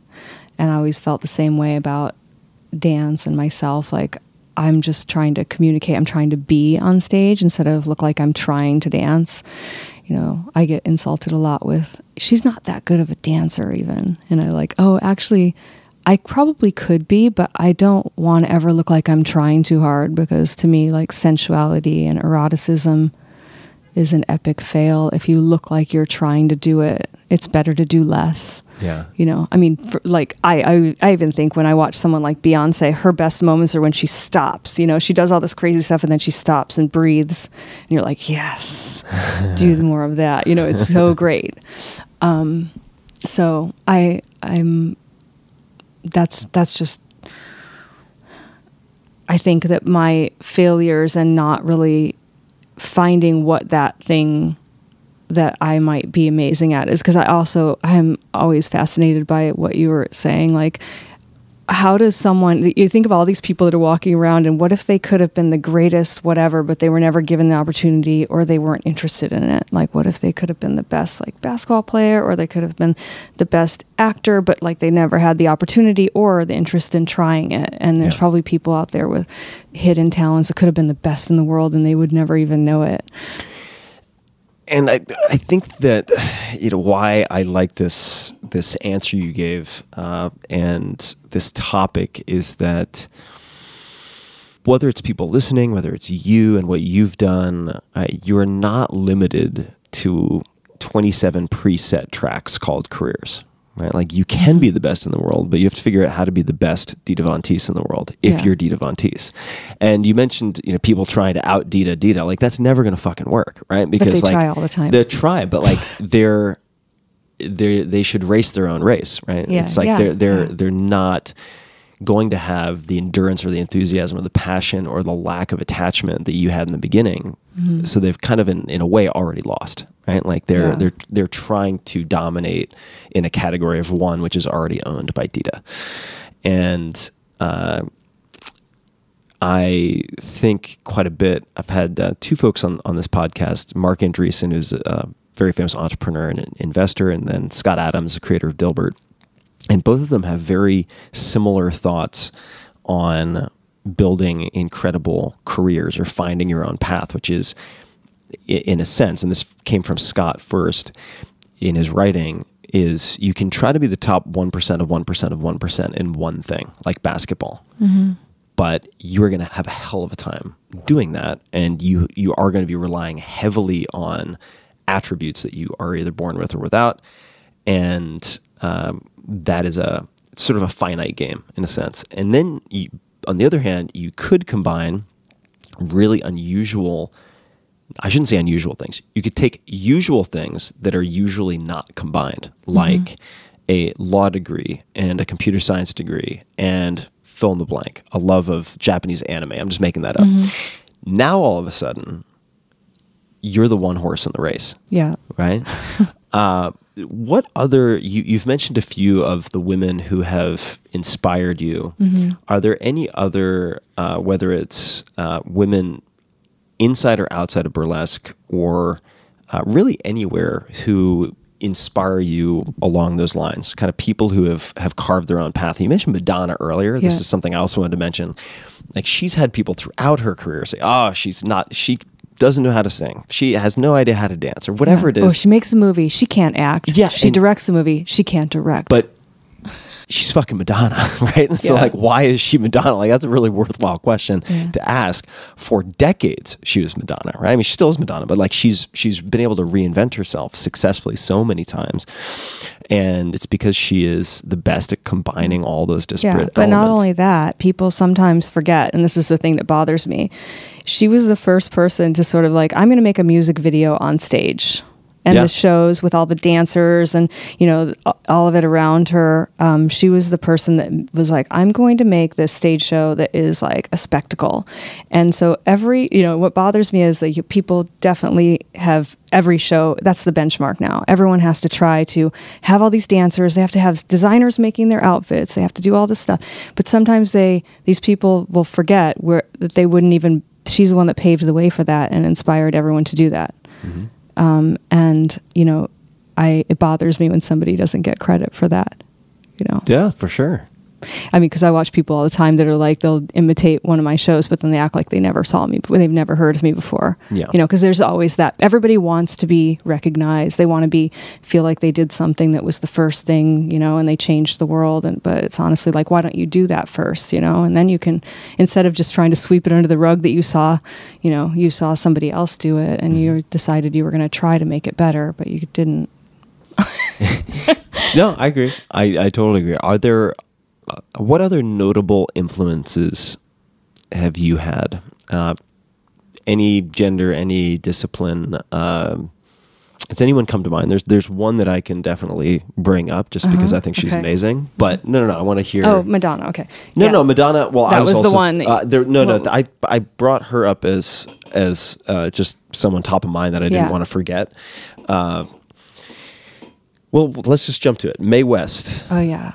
And I always felt the same way about dance and myself. Like I'm just trying to communicate. I'm trying to be on stage instead of look like I'm trying to dance. You know, I get insulted a lot with she's not that good of a dancer even, and I like oh actually. I probably could be, but I don't want to ever look like I'm trying too hard because to me, like sensuality and eroticism is an epic fail. If you look like you're trying to do it, it's better to do less. Yeah. You know, I mean, for, like I, I, I even think when I watch someone like Beyonce, her best moments are when she stops. You know, she does all this crazy stuff and then she stops and breathes, and you're like, yes, do more of that. You know, it's so great. Um, so I, I'm. That's that's just. I think that my failures and not really finding what that thing that I might be amazing at is because I also I'm always fascinated by what you were saying like how does someone you think of all these people that are walking around and what if they could have been the greatest whatever but they were never given the opportunity or they weren't interested in it? Like what if they could have been the best like basketball player or they could have been the best actor but like they never had the opportunity or the interest in trying it? And there's Yeah. probably people out there with hidden talents that could have been the best in the world and they would never even know it and I I think that you know why I like this this answer you gave uh, and this topic is that whether it's people listening, whether it's you and what you've done, uh, you are not limited to 27 preset tracks called careers. Right? Like you can be the best in the world, but you have to figure out how to be the best Dita Von Teese in the world if Yeah. you're Dita Von Teese. And you mentioned, you know, people trying to out Dita Dita. Like that's never going to fucking work, right? Because they like try all the time. They try, but like they're they they should race their own race, right? Yeah, it's like yeah, they're they're they're not going to have the endurance or the enthusiasm or the passion or the lack of attachment that you had in the beginning. Mm-hmm. So they've kind of in, in a way already lost, right? Like they're Yeah. they're they're trying to dominate in a category of one which is already owned by Dita. And uh, I think quite a bit. I've had uh, two folks on, on this podcast, Marc Andreessen, who's a very famous entrepreneur and investor, and then Scott Adams, the creator of Dilbert. And both of them have very similar thoughts on building incredible careers or finding your own path, which is, in a sense, and this came from Scott first in his writing, is you can try to be the top 1% of 1% of 1% in one thing, like basketball. But you're going to have a hell of a time doing that. And you, you are going to be relying heavily on attributes that you are either born with or without. And um, that is a sort of a finite game in a sense. And then you, on the other hand, you could combine really unusual I shouldn't say unusual things. You could take usual things that are usually not combined, like a law degree and a computer science degree and fill in the blank, a love of Japanese anime. I'm just making that up. Now all of a sudden, you're the one horse in the race Yeah. right? uh, what other you, you've mentioned a few of the women who have inspired you. Are there any other, uh, whether it's uh, women inside or outside of burlesque, or uh, really anywhere, who inspire you along those lines? Kind of people who have have carved their own path. You mentioned Madonna earlier. This is something I also wanted to mention. Like she's had people throughout her career say, "Oh, she's not she." Doesn't know how to sing. She has no idea how to dance, or whatever it Oh, is. she makes a movie. She can't act. Yeah, She directs the movie. She can't direct. but she's fucking Madonna, right? And so, Yeah. like, why is she Madonna? Like, that's a really worthwhile question Yeah. to ask. For decades, she was Madonna, right? I mean, she still is Madonna, but like, she's she's been able to reinvent herself successfully so many times, and it's because she is the best at combining all those disparate. Yeah, but not only that, people sometimes forget, and this is the thing that bothers me. She was the first person to sort of like, I'm going to make a music video on stage. And Yeah. the shows with all the dancers and you know all of it around her. Um, she was the person that was like, "I'm going to make this stage show that is like a spectacle." And so every you know what bothers me is that you, people definitely have every show. That's the benchmark now. Everyone has to try to have all these dancers. They have to have designers making their outfits. They have to do all this stuff. But sometimes they these people will forget where that they wouldn't even. She's the one that paved the way for that and inspired everyone to do that. Um, and you know, I it bothers me when somebody doesn't get credit for that. You know, yeah, for sure. I mean, because I watch people all the time that are like they'll imitate one of my shows, but then they act like they never saw me, but they've never heard of me before. Yeah. you know, because there's always that. Everybody wants to be recognized. They want to be feel like they did something that was the first thing, you know, and they changed the world. And but it's honestly like, why don't you do that first, you know? And then you can instead of just trying to sweep it under the rug that you saw, you know, you saw somebody else do it, and mm-hmm. you decided you were going to try to make it better, but you didn't. No, I agree. I, I totally agree. Are there what other notable influences have you had? Uh, any gender, any discipline? Um has anyone come to mind? There's there's one that I can definitely bring up just because I think she's Uh-huh. okay. amazing. But no, no, no. I want to hear. Oh, Madonna. Okay. No, Yeah. no, Madonna. Well, I That was, was the also, one that- Uh, there, no, no. Well- I I brought her up as as uh, just someone top of mind that I didn't Yeah. want to forget. Uh, well, let's just jump to it. Mae West. Oh yeah.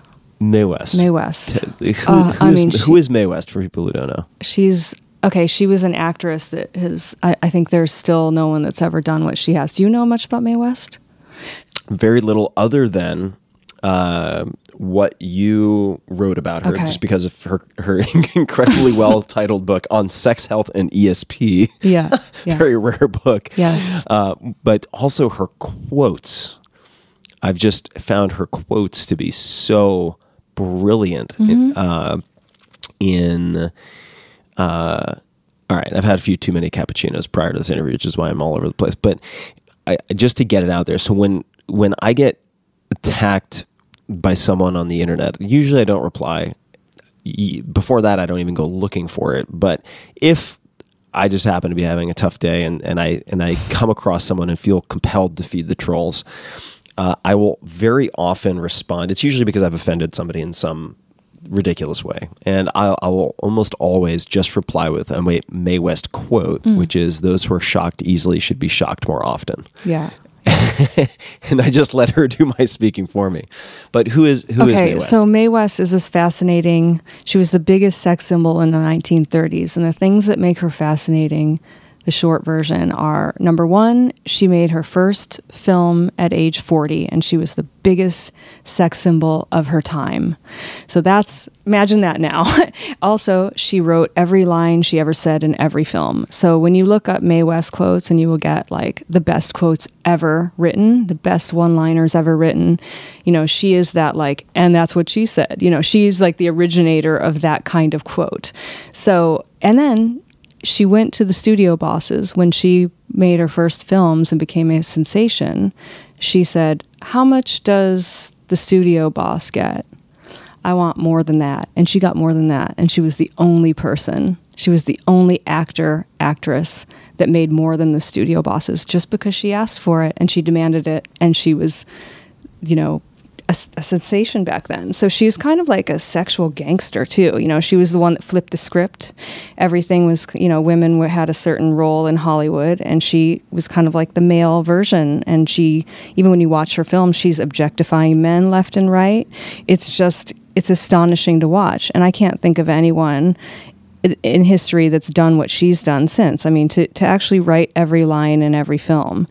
Mae West. Mae West. Who, Uh, who I is- mean, who she- is Mae West for people who don't know? she's okay. She was an actress that has. I, I think there's still no one that's ever done what she has. Do you know much about Mae West? Very little other than uh, what you wrote about her, Okay. just because of her her incredibly well titled book on sex, health, and ESP. Yeah, yeah. Very rare book. Yes. Uh, but also her quotes. I've just found her quotes to be so brilliant Mm-hmm. in, uh, in uh, all right, I've had a few too many cappuccinos prior to this interview, which is why I'm all over the place. But I, just to get it out there, so when when I get attacked by someone on the internet, usually I don't reply. Before that, I don't even go looking for it. But if I just happen to be having a tough day and, and I and I come across someone and feel compelled to feed the trolls, uh, I will very often respond. It's usually because I've offended somebody in some ridiculous way, and I, I will almost always just reply with a Mae West quote, which is "Those who are shocked easily should be shocked more often." Yeah. and I just let her do my speaking for me. But who is who is Mae okay, West? so Mae West is this fascinating. She was the biggest sex symbol in the 1930s, and the things that make her fascinating the short version, are number one, she made her first film at age 40, and she was the biggest sex symbol of her time. So that's, imagine that now. also, she wrote every line she ever said in every film. So when you look up Mae West quotes, and you will get like the best quotes ever written, the best one liners ever written, you know, she is that like, and that's what she said. You know, she's like the originator of that kind of quote. So, and then she went to the studio bosses when she made her first films and became a sensation. She said, How much does the studio boss get? I want more than that. And she got more than that. And she was the only person, she was the only actor, actress that made more than the studio bosses just because she asked for it and she demanded it. And she was, you know, a, a, sensation back then. So she's kind of like a sexual gangster too. You know, she was the one that flipped the script. Everything was, you know, women were, had a certain role in Hollywood, and she was kind of like the male version. And she, even when you watch her film, she's objectifying men left and right. It's just, it's astonishing to watch. And I can't think of anyone in history that's done what she's done since. I mean, to to actually write every line in every film.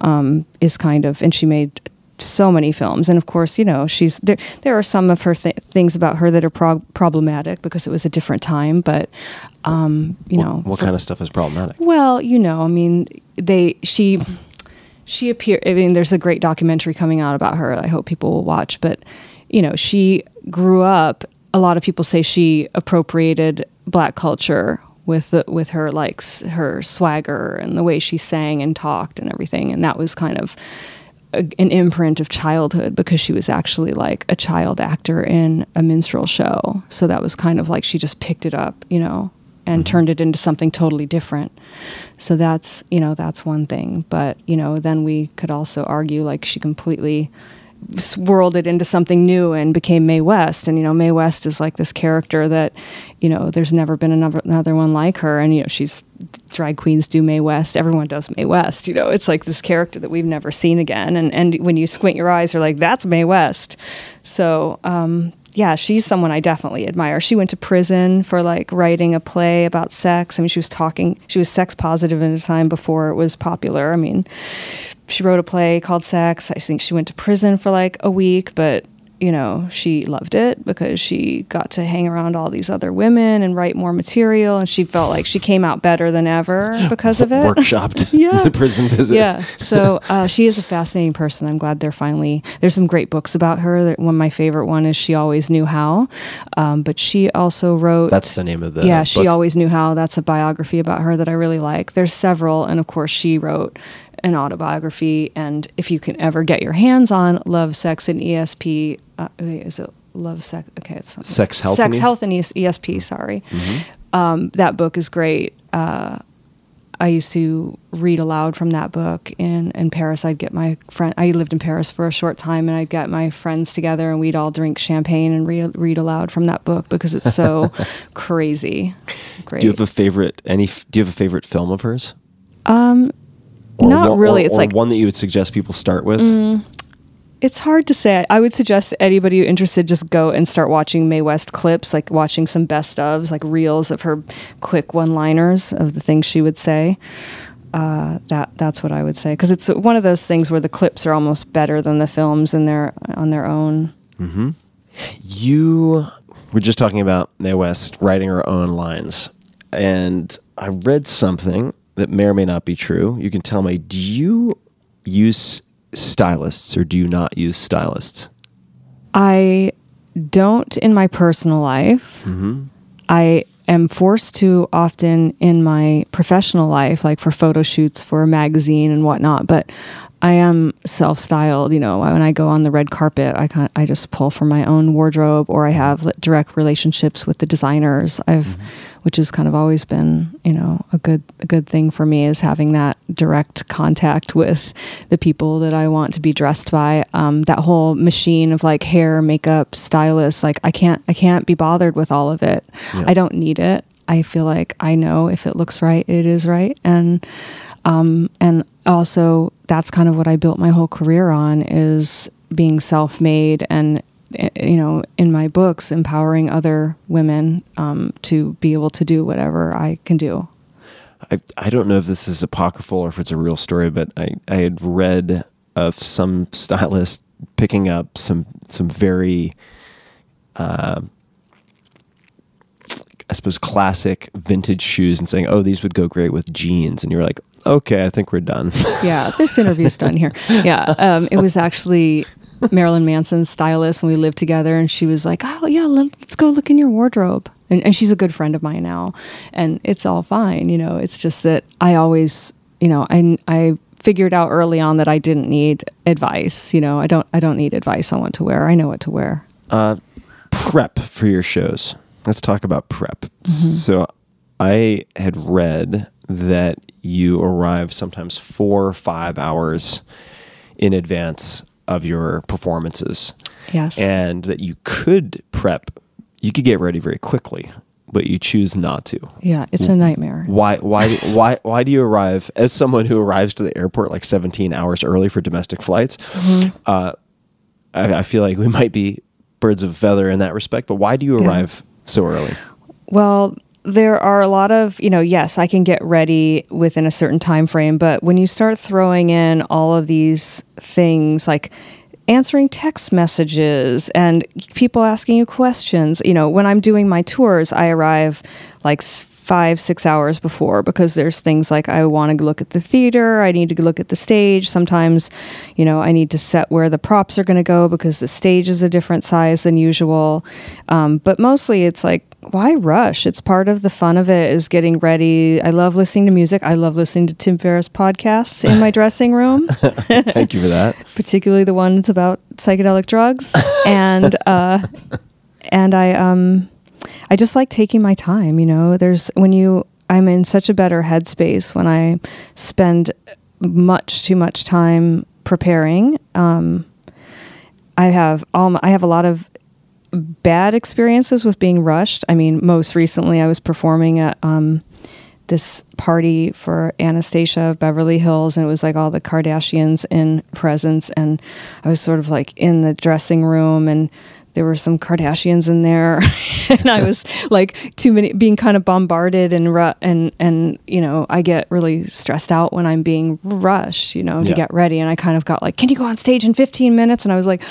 Um, is kind of, and she made so many films, and of course, you know, she's there. There are some of her th- things about her that are pro- problematic because it was a different time. But um, you what, know, what for, kind of stuff is problematic? Well, you know, I mean, they she she appeared. I mean, there's a great documentary coming out about her. I hope people will watch. But you know, she grew up. A lot of people say she appropriated black culture with the, with her like her swagger and the way she sang and talked and everything, and that was kind of a, an imprint of childhood because she was actually like a child actor in a minstrel show. So that was kind of like she just picked it up, you know, and mm-hmm. turned it into something totally different. So that's, you know, that's one thing. But, you know, then we could also argue like she completely swirled it into something new and became Mae West. And you know, Mae West is like this character that, you know, there's never been another another one like her. And you know, she's drag queens do Mae West. Everyone does Mae West. You know, it's like this character that we've never seen again. And and when you squint your eyes, you're like, that's Mae West. So. Um, yeah, she's someone I definitely admire. She went to prison for like writing a play about sex. I mean, she was talking, she was sex positive in a time before it was popular. I mean, she wrote a play called Sex. I think she went to prison for like a week, but you know, she loved it because she got to hang around all these other women and write more material. And she felt like she came out better than ever because of it. Workshopped yeah. the prison visit. Yeah. So uh, she is a fascinating person. I'm glad they're finally, there's some great books about her. One of my favorite one is She Always Knew How. Um, but she also wrote. That's the name of the Yeah, She. Always Knew How. That's a biography about her that I really like. There's several. And of course, she wrote an autobiography. And if you can ever get your hands on Love, Sex, and ESP, uh, is it Love, Sex? Okay, it's something. Sex, Health, Sex, and Health, and ES- ESP. Sorry, um, that book is great. Uh, I used to read aloud from that book in, in Paris. I'd get my friend. I lived in Paris for a short time, and I'd get my friends together, and we'd all drink champagne and re- read aloud from that book because it's so crazy. Great. Do you have a favorite? Any? Do you have a favorite film of hers? Um, Or Not one- really. or- It's or like- Mm. one that you would suggest people start with. It's hard to say. I would suggest anybody interested just go and start watching Mae West clips, like watching some best ofs, like reels of her quick one-liners of the things she would say. Uh, that that's what I would say because it's one of those things where the clips are almost better than the films in their on their own. You were just talking about Mae West writing her own lines, and I read something that may or may not be true. You can tell me. Do you use stylists or do you not use stylists? I don't in my personal life. Mm-hmm. I am forced to often in my professional life, like for photo shoots for a magazine and whatnot. But I am self-styled. You know, when I go on the red carpet, I kind I just pull from my own wardrobe, or I have direct relationships with the designers. I've, mm-hmm. Which has kind of always been, you know, a good a good thing for me is having that direct contact with the people that I want to be dressed by. Um, that whole machine of like hair, makeup, stylist, like I can't I can't be bothered with all of it. I don't need it. I feel like I know if it looks right, it is right, and um, and also that's kind of what I built my whole career on is being self-made and you know in my books empowering other women um, to be able to do whatever I can do. I I don't know if this is apocryphal or if it's a real story, but I I had read of some stylist picking up some some very uh, I suppose classic vintage shoes and saying, "Oh, these would go great with jeans," and you're like, "Okay, I think we're done." yeah, this interview's done here. Yeah, um, it was actually Marilyn Manson's stylist when we lived together, and she was like, "Oh yeah, let's go look in your wardrobe." And, and she's a good friend of mine now, and it's all fine. You know, it's just that I always, you know, I I figured out early on that I didn't need advice. You know, I don't I don't need advice on what to wear. I know what to wear. Uh, prep for your shows. Let's talk about prep. So, I had read that you arrive sometimes four or five hours in advance of your performances. Yes. And that you could prep, you could get ready very quickly, but you choose not to. yeah, it's a nightmare. Why? Why? Why? Why do you arrive as someone who arrives to the airport like 17 hours early for domestic flights? Uh, I, I feel like we might be birds of a feather in that respect. But why do you Yeah. arrive so early? Well, there are a lot of, you know, yes, I can get ready within a certain time frame, but when you start throwing in all of these things like answering text messages and people asking you questions, you know, when I'm doing my tours, I arrive like five, six hours before because there's things like I want to look at the theater, I need to look at the stage. Sometimes, you know, I need to set where the props are going to go because the stage is a different size than usual. Um, but mostly it's like, why rush? It's part of the fun of it is getting ready. I love listening to music. I love listening to Tim Ferriss podcasts in my dressing room Thank you for that. particularly the ones about psychedelic drugs and uh and i um i just like taking my time you know there's when you i'm in such a better headspace when i spend much too much time preparing um i have all my, i have a lot of bad experiences with being rushed i mean most recently i was performing at um this party for Anastasia of Beverly Hills, and it was like all the Kardashians in presence, and I was sort of like in the dressing room, and there were some Kardashians in there, and I was like too many, being kind of bombarded and ru- and and you know I get really stressed out when I'm being rushed, you know, to Yeah. get ready, and I kind of got like, can you go on stage in 15 minutes? And I was like,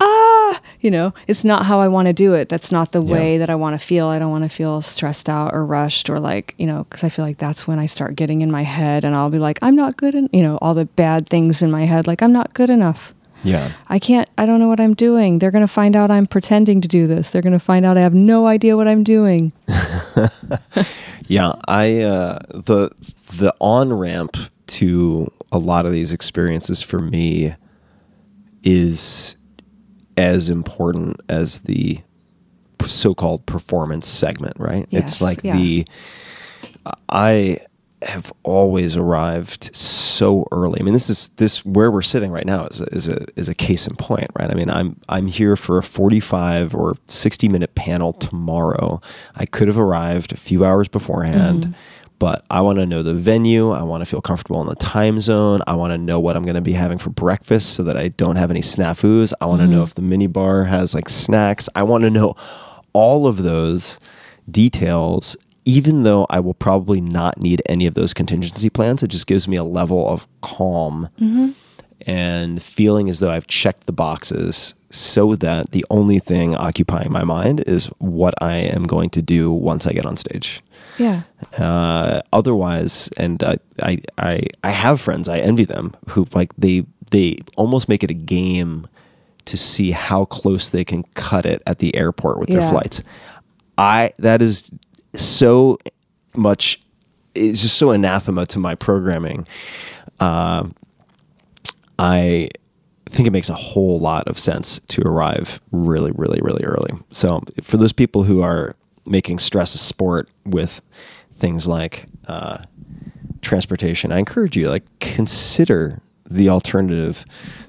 ah, you know, it's not how I want to do it. That's not the Yeah. way that I want to feel. I don't want to feel stressed out or rushed or like, you know, because I feel like that's when I start getting in my head and I'll be like, I'm not good, en-, you know, all the bad things in my head, like, I'm not good enough. Yeah. I can't, I don't know what I'm doing. They're going to find out I'm pretending to do this. They're going to find out I have no idea what I'm doing. Yeah, I uh, the the on ramp to a lot of these experiences for me is as important as the so-called performance segment, right? Yes, it's like yeah. the I have always arrived so early. I mean, this is this where we're sitting right now is a, is a is a case in point, right? I mean, I'm I'm here for a 45 or 60 minute panel tomorrow. I could have arrived a few hours beforehand, mm-hmm. But I want to know the venue. I want to feel comfortable in the time zone. I want to know what I'm going to be having for breakfast so that I don't have any snafus. I want to know mm-hmm. if the mini bar has like snacks. I want to know all of those details even though I will probably not need any of those contingency plans, it just gives me a level of calm mm-hmm. and feeling as though I've checked the boxes so that the only thing occupying my mind is what I am going to do once I get on stage. Yeah. Uh, otherwise, and I, I, I, I have friends, I envy them who like they, they almost make it a game to see how close they can cut it at the airport with their Yeah. flights. I, that is so much, it's just so anathema to my programming. Uh, I think it makes a whole lot of sense to arrive really, really, really early. So for those people who are making stress a sport with things like uh, transportation, I encourage you like consider the alternative,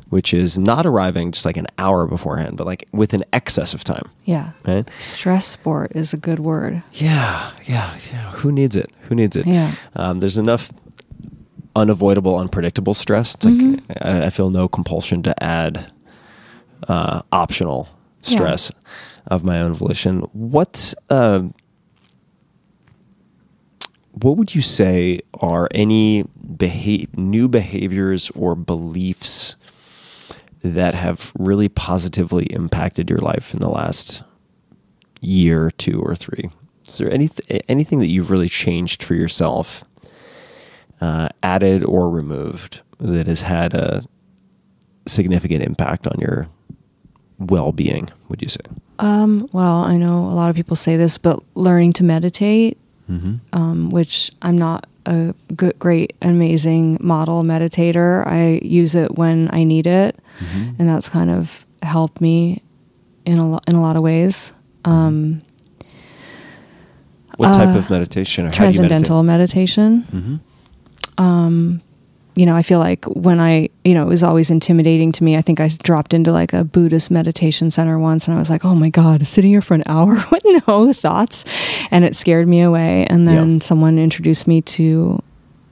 which is not arriving just like an hour beforehand, but like with an excess of time. Yeah. Right? Stress sport is a good word. Yeah, yeah, yeah. Who needs it? Who needs it? Yeah. Um, there's enough unavoidable, unpredictable stress. It's like Mm-hmm. I, I feel no compulsion to add uh, optional Yeah. Of my own volition. What uh, what would you say are any new behaviors or beliefs that have really positively impacted your life in the last year, two, or three? Is there any anything that you've really changed for yourself, uh, added or removed, that has had a significant impact on your well-being? Would you say? Um, well, I know a lot of people say this, but learning to meditate, um, which I'm not a good, great, amazing model meditator. I use it when I need it, and that's kind of helped me in a lo- in a lot of ways. Um, What type Uh, of meditation or transcendental meditation. do you meditate? You know, I feel like when I, you know, it was always intimidating to me. I think I dropped into like a Buddhist meditation center once and I was like, oh my God, sitting here for an hour with no thoughts. And it scared me away. And then someone introduced me to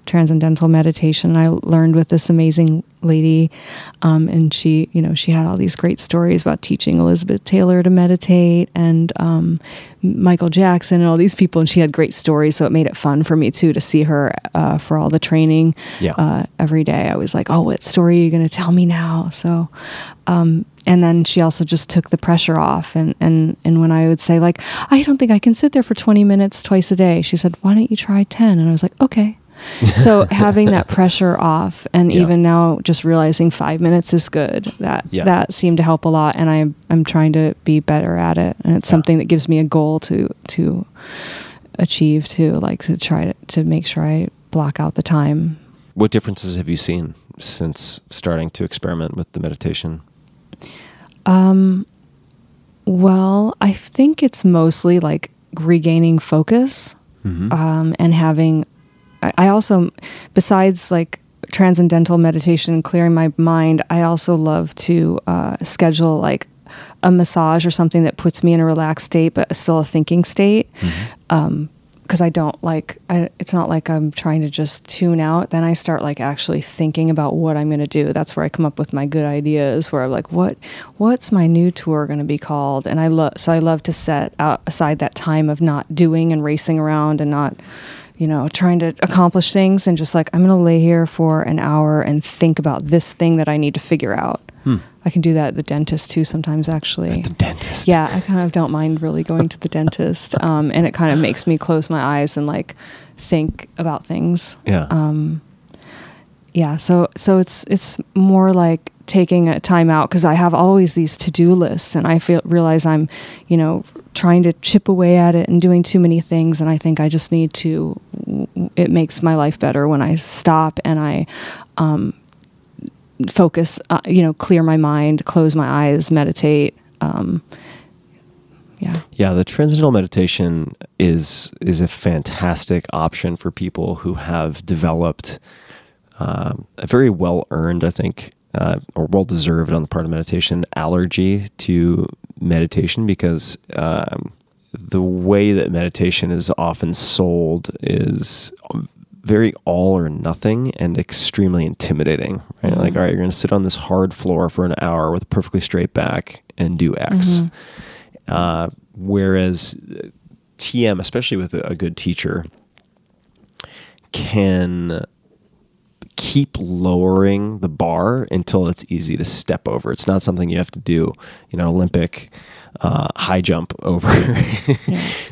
transcendental meditation. I learned with this amazing lady. Um, and she, you know, she had all these great stories about teaching Elizabeth Taylor to meditate and um, Michael Jackson and all these people. And she had great stories. So it made it fun for me too to see her uh, for all the training Yeah. uh, every day. I was like, oh, what story are you going to tell me now? So, um, and then she also just took the pressure off. And, and, and when I would say, like, I don't think I can sit there for 20 minutes twice a day, she said, why don't you try 10? And I was like, okay. so having that pressure off and Yeah. even now just realizing five minutes is good that Yeah. that seemed to help a lot and I'm I'm trying to be better at it and it's Yeah. something that gives me a goal to to achieve to like to try to, to make sure I block out the time What differences have you seen since starting to experiment with the meditation? Um well, I think it's mostly like regaining focus um, and having. I, also, besides like transcendental meditation and clearing my mind, I also love to uh, schedule like a massage or something that puts me in a relaxed state, but still a thinking state. because I don't like I, it's not like I'm trying to just tune out. Then I start like actually thinking about what I'm going to do. That's where I come up with my good ideas. Where I'm like, what what's my new tour going to be called? And I love so I love to set out aside that time of not doing and racing around and not you know trying to accomplish things and just like I'm going to lay here for an hour and think about this thing that I need to figure out. I can do that at the dentist too sometimes actually. The dentist. Yeah, I kind of don't mind really going to the dentist, um, and it kind of makes me close my eyes and like think about things. Yeah. Um, yeah, so so it's it's more like taking a time out because I have always these to do lists, and I feel realize I'm, you know, trying to chip away at it and doing too many things, and I think I just need to. It makes my life better when I stop and I. Um, focus uh, you know clear my mind close my eyes meditate um yeah Yeah, the transcendental meditation is is a fantastic option for people who have developed um, a very well earned, I think, uh, or well deserved on the part of meditation allergy to meditation because um, the way that meditation is often sold is very all or nothing and extremely intimidating. Right? Like, all right, you're going to sit on this hard floor for an hour with a perfectly straight back and do X. Uh, whereas TM, especially with a, a good teacher, can keep lowering the bar until it's easy to step over. It's not something you have to do, you know, Olympic uh, high jump over.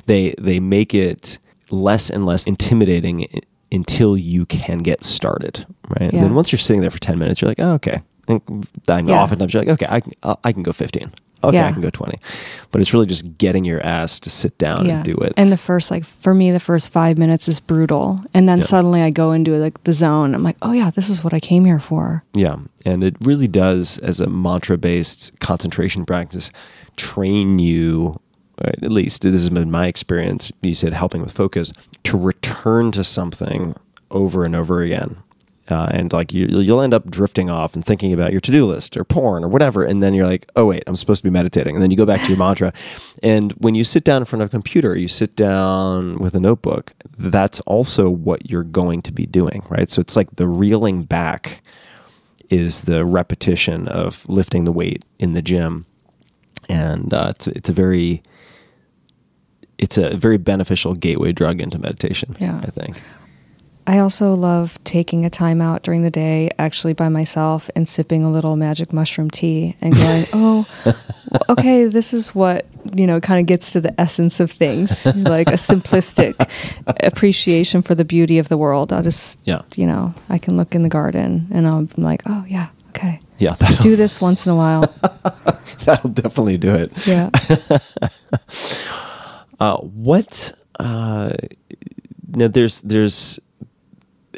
They they make it less and less intimidating until you can get started, right? Yeah. And then once you're sitting there for ten minutes, you're like, oh, okay. And then Yeah. oftentimes you're like, okay, I can, I can go fifteen. Okay, I can go twenty. But it's really just getting your ass to sit down and do it. and the first like for me the first five minutes is brutal and then Yeah. suddenly i go into like the zone i'm like oh yeah this is what i came here for Yeah, and it really does, as a mantra-based concentration practice, train you. uh, At least this has been my experience. You said helping with focus to return to something over and over again, uh, and like you, you'll end up drifting off and thinking about your to-do list or porn or whatever, and then you're like, oh wait, I'm supposed to be meditating, and then you go back to your mantra. And when you sit down in front of a computer, you sit down with a notebook. That's also what you're going to be doing, right? So it's like the reeling back is the repetition of lifting the weight in the gym, and uh, it's it's a very it's a very beneficial gateway drug into meditation. Yeah. I think. I also love taking a time out during the day, actually by myself, and sipping a little magic mushroom tea and going, oh, okay, this is what, you know, kind of gets to the essence of things, like a simplistic appreciation for the beauty of the world. I'll just, Yeah. you know, I can look in the garden and I'm like, oh, yeah, okay. Yeah, Do this once in a while. that'll definitely do it. Yeah. Uh, what? Uh, now, there's there's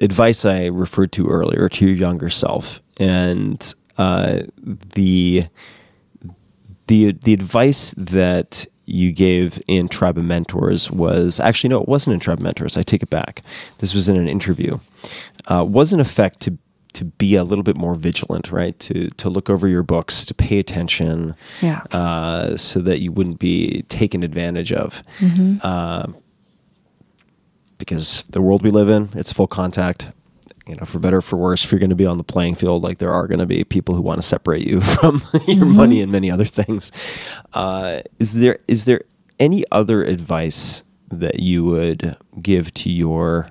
advice I referred to earlier to your younger self, and uh, the the the advice that you gave in Tribe of Mentors was actually no, it wasn't in Tribe of Mentors. I take it back. This was in an interview. Uh, was in effect to to be a little bit more vigilant, right? To to look over your books, to pay attention, Yeah. uh, so that you wouldn't be taken advantage of. Uh, because the world we live in, it's full contact. You know, for better or for worse, if you're going to be on the playing field, like there are going to be people who want to separate you from your money and many other things. Uh, is there is there any other advice that you would give to your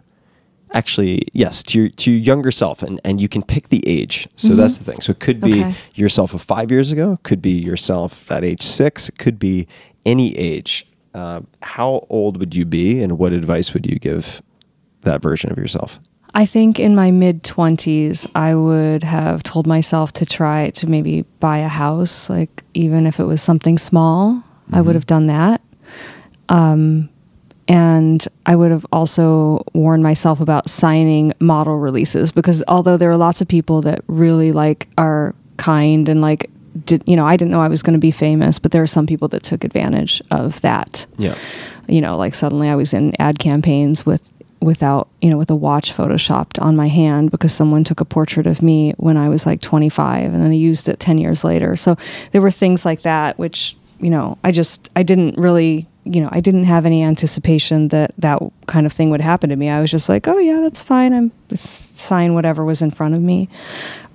actually yes to your to your younger self and and you can pick the age so that's the thing so it could be Okay. yourself of five years ago it could be yourself at age six it could be any age uh, how old would you be and what advice would you give that version of yourself? I think in my mid 20s, I would have told myself to try to maybe buy a house, like even if it was something small, I would have done that. Um, and I would have also warned myself about signing model releases because although there are lots of people that really like are kind and like did you know I didn't know I was going to be famous, but there are some people that took advantage of that yeah you know, like suddenly I was in ad campaigns with without, you know, with a watch photoshopped on my hand because someone took a portrait of me when I was like 25 and then they used it 10 years later. So there were things like that which, you know, I just I didn't really, you know, I didn't have any anticipation that that kind of thing would happen to me. I was just like, "Oh yeah, that's fine. I'm sign whatever was in front of me."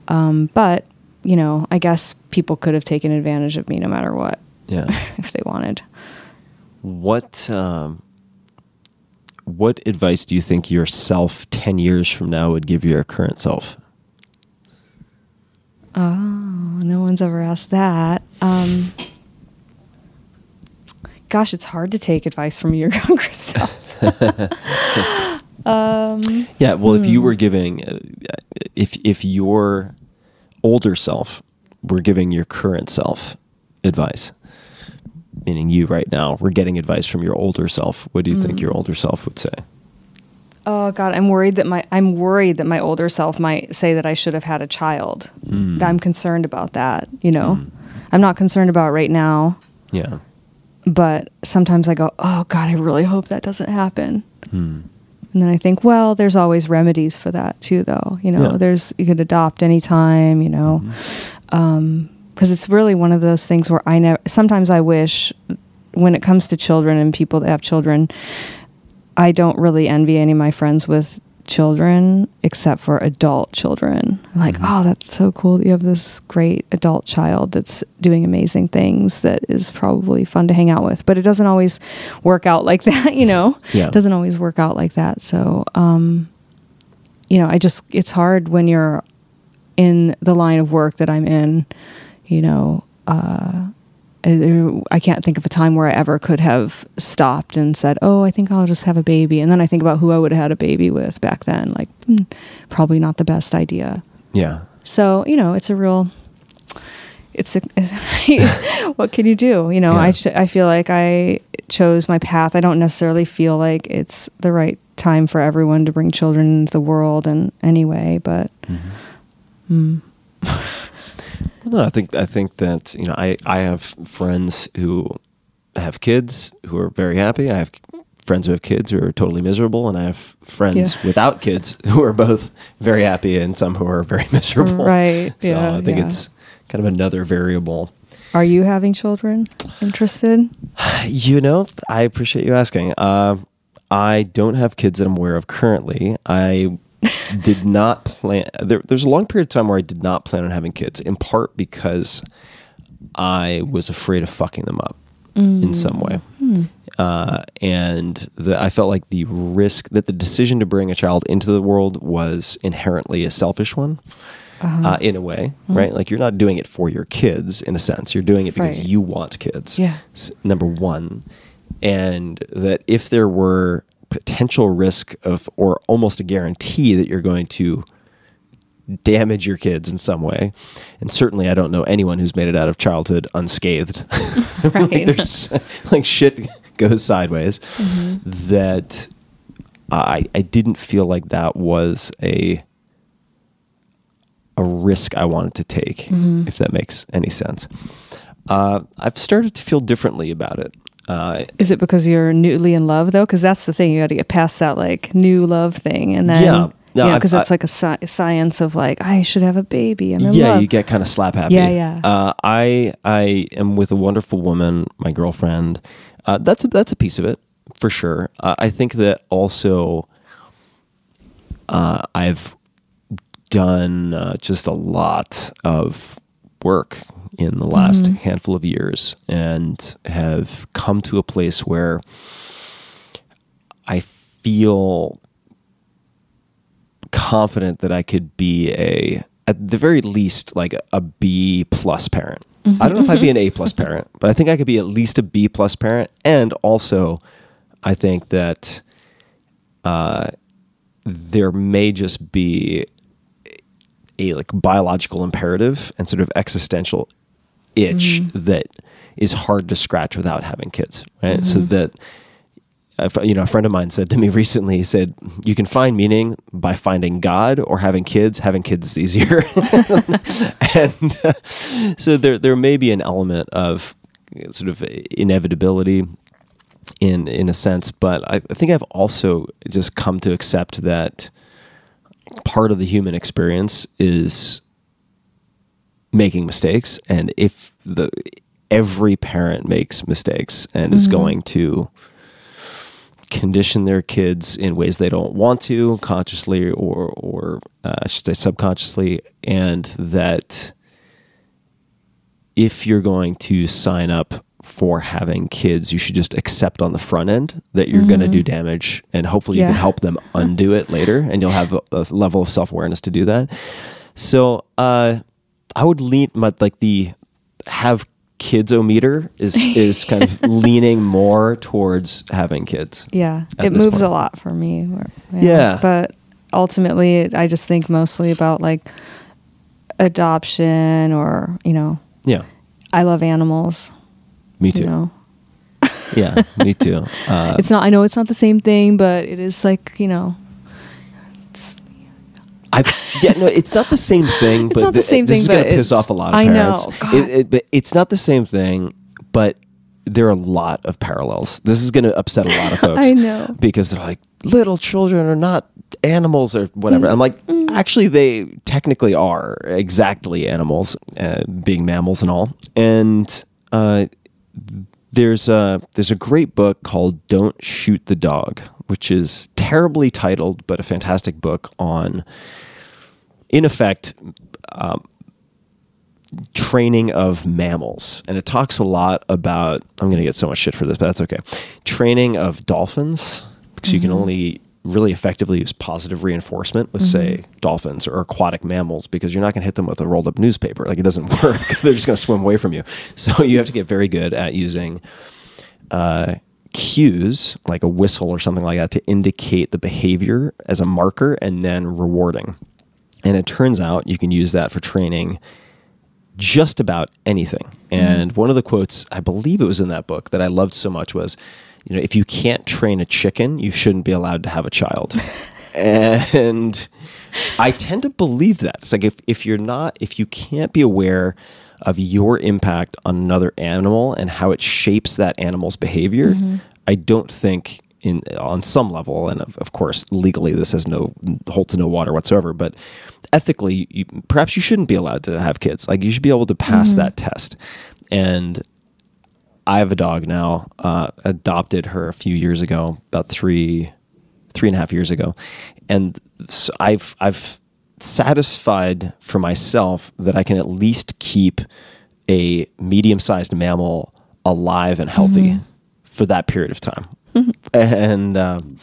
Um, but, you know, I guess people could have taken advantage of me no matter what yeah if they wanted. what um, what advice do you think yourself 10 years from now would give your current self Oh, no one's ever asked that. Um, gosh, it's hard to take advice from your younger self. um, Yeah, well, if you Hmm. were giving, uh, if if your older self were giving your current self advice, meaning you right now, we're getting advice from your older self. What do you Hmm. think mm. your older self would say? oh God, I'm worried that my I'm worried that my older self might say that I should have had a child. Mm. I'm concerned about that. You know, mm. I'm not concerned about it right now, Yeah, but sometimes I go, oh God, I really hope that doesn't happen. Hmm. And then I think, well, there's always remedies for that too, though. You know, Yeah. there's you could adopt anytime. You know, mm-hmm. um, because it's really one of those things where I never. Sometimes I wish, when it comes to children and people that have children, I don't really envy any of my friends with children except for adult children. I'm like, oh, that's so cool that you have this great adult child that's doing amazing things that is probably fun to hang out with. But it doesn't always work out like that, you know? Yeah. It doesn't always work out like that. So, um, you know, I just, it's hard when you're in the line of work that I'm in, you know, uh, I can't think of a time where I ever could have stopped and said, "Oh, I think I'll just have a baby," and then I think about who I would have had a baby with back then. Like, hmm, probably not the best idea. yeah, So you know, it's a real. It's a. what can you do? You know, Yeah. I ch- I feel like I chose my path. I don't necessarily feel like it's the right time for everyone to bring children into the world, and anyway, but no, I think I think that you know I I have friends who have kids who are very happy. I have friends who have kids who are totally miserable, and I have friends Yeah. without kids who are both very happy and some who are very miserable. Right, So yeah, I think yeah. it's kind of another variable. are you having children? Interested? You know, I appreciate you asking. Uh, I don't have kids that I'm aware of currently. I did not plan. There, there's a long period of time where I did not plan on having kids, in part because I was afraid of fucking them up in some way. uh, and that I felt like the risk that the decision to bring a child into the world was inherently a selfish one. uh in a way, right? Like you're not doing it for your kids in a sense. You're doing it because Right. you want kids. Yeah. Number one, and that if there were potential risk of, or almost a guarantee that you're going to damage your kids in some way, and certainly I don't know anyone who's made it out of childhood unscathed. like Right. there's like shit goes sideways. Mm-hmm. That I I didn't feel like that was a a risk I wanted to take, Mm-hmm. if that makes any sense. Uh, I've started to feel differently about it. Uh, Is it because you're newly in love though? Because that's the thing. You got to get past that like new love thing, and then Yeah. No, yeah, because it's like a sci- science of like I should have a baby. I'm in yeah, love. you get kind of slap happy. Yeah, yeah. Uh, I I am with a wonderful woman, my girlfriend. Uh, that's a, that's a piece of it for sure. Uh, I think that also uh, I've done uh, just a lot of work in the last mm-hmm. handful of years and have come to a place where I feel confident that I could be a at the very least like a B plus parent. Mm-hmm, I don't know if I'd be mm-hmm. an A plus parent, but I think I could be at least a B plus parent. And also, I think that uh, there may just be a like biological imperative and sort of existential itch mm-hmm. that is hard to scratch without having kids, right? So mm-hmm. that a you know, a friend of mine said to me recently, he said, you can find meaning by finding God or having kids. Having kids is easier. and uh, so there, there may be an element of uh, sort of uh, inevitability in, in a sense, but I, I think I've also just come to accept that part of the human experience is making mistakes. And if the, every parent makes mistakes and is going to, condition their kids in ways they don't want to, consciously or or uh, I should say subconsciously, and that if you're going to sign up for having kids, you should just accept on the front end that you're going to do damage, and hopefully you can help them undo it later, and you'll have a, a level of self awareness to do that. So uh, I would lean my like the have kids o meter is is kind of leaning more towards having kids. Yeah, it moves point. a lot for me. where- Yeah. but ultimately, it, I just think mostly about like adoption, or you know, Yeah, I love animals. me too. You know, Yeah, me too. Uh, it's not. I know it's not the same thing, but it is like you know, I've yeah no, it's not the same thing. It's but not the th- same this thing, is gonna piss off a lot of I know, parents. God. It- it- but it's not the same thing. But there are a lot of parallels. This is going to upset a lot of folks. I know. because they're like little children are not animals or whatever. I'm like, actually, they technically are exactly animals, uh, being mammals and all. And uh, there's a there's a great book called "Don't Shoot the Dog," which is terribly titled, but a fantastic book on, in effect, um, training of mammals, and it talks a lot about. I'm going to get so much shit for this, but that's okay. Training of dolphins because you can only really effectively use positive reinforcement with say dolphins or aquatic mammals because you're not going to hit them with a rolled up newspaper. Like it doesn't work. They're just going to swim away from you. So you have to get very good at using uh, cues like a whistle or something like that to indicate the behavior as a marker and then rewarding. And it turns out you can use that for training just about anything. And one of the quotes, I believe it was in that book that I loved so much was, you know, if you can't train a chicken, you shouldn't be allowed to have a child. and I tend to believe that. It's like if, if you're not, if you can't be aware of your impact on another animal and how it shapes that animal's behavior, mm-hmm. I don't think in on some level, and of, of course legally this has no holds no water whatsoever. But ethically, you, perhaps you shouldn't be allowed to have kids. Like you should be able to pass mm-hmm. that test. And I have a dog now. Uh, adopted her a few years ago, about three, three and a half years ago, and so I've I've satisfied for myself that I can at least keep a medium-sized mammal alive and healthy for that period of time. And um,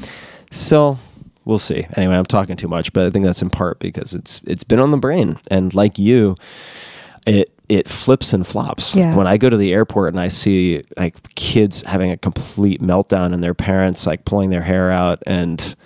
so we'll see. Anyway, I'm talking too much, but I think that's in part because it's it's been on the brain. And like you, it it flips and flops. Yeah. When I go to the airport and I see like kids having a complete meltdown and their parents like pulling their hair out and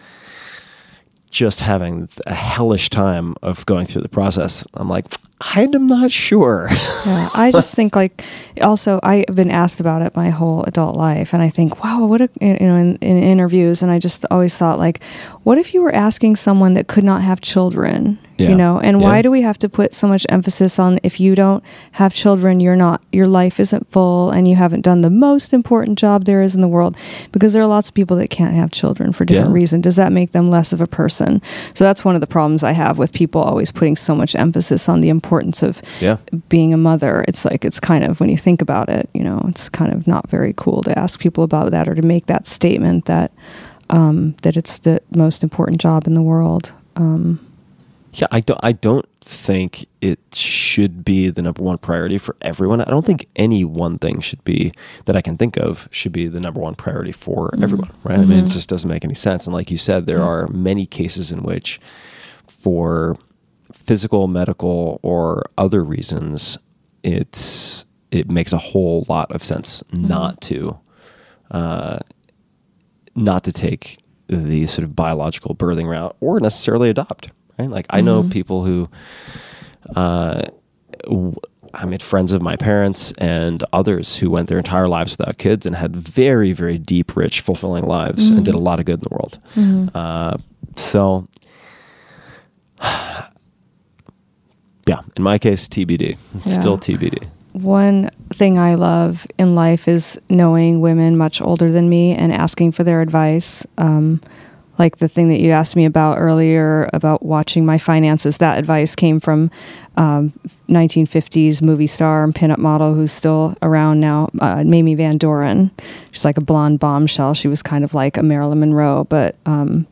just having a hellish time of going through the process, I'm like, I'm not sure. Yeah, I just think like also I've been asked about it my whole adult life, and I think wow, what a, you know in, in interviews, and I just always thought like, what if you were asking someone that could not have children, Yeah. you know, and why do we have to put so much emphasis on if you don't have children, you're not your life isn't full, and you haven't done the most important job there is in the world, because there are lots of people that can't have children for different Yeah. reasons. Does that make them less of a person? So that's one of the problems I have with people always putting so much emphasis on the importance of yeah. being a mother it's like it's kind of when you think about it you know it's kind of not very cool to ask people about that or to make that statement that um, that it's the most important job in the world um, Yeah, I don't. I don't think it should be the number one priority for everyone. I don't think any one thing should be that I can think of should be the number one priority for mm-hmm. everyone. Right? I mean, it mm-hmm. just doesn't make any sense. And like you said, there are many cases in which, for physical, medical, or other reasons, it's it makes a whole lot of sense mm-hmm. not to uh, not to take the sort of biological birthing route or necessarily adopt. Right? Like I know people who, uh, w- I mean, friends of my parents and others who went their entire lives without kids and had very, very deep, rich, fulfilling lives and did a lot of good in the world. Uh, so, yeah, in my case, TBD. Still TBD. one thing i love in life is knowing women much older than me and asking for their advice um, like the thing that you asked me about earlier about watching my finances that advice came from um, 1950s movie star and pinup model who's still around now uh, mamie van doren. She's like a blonde bombshell. She was kind of like a marilyn monroe but um,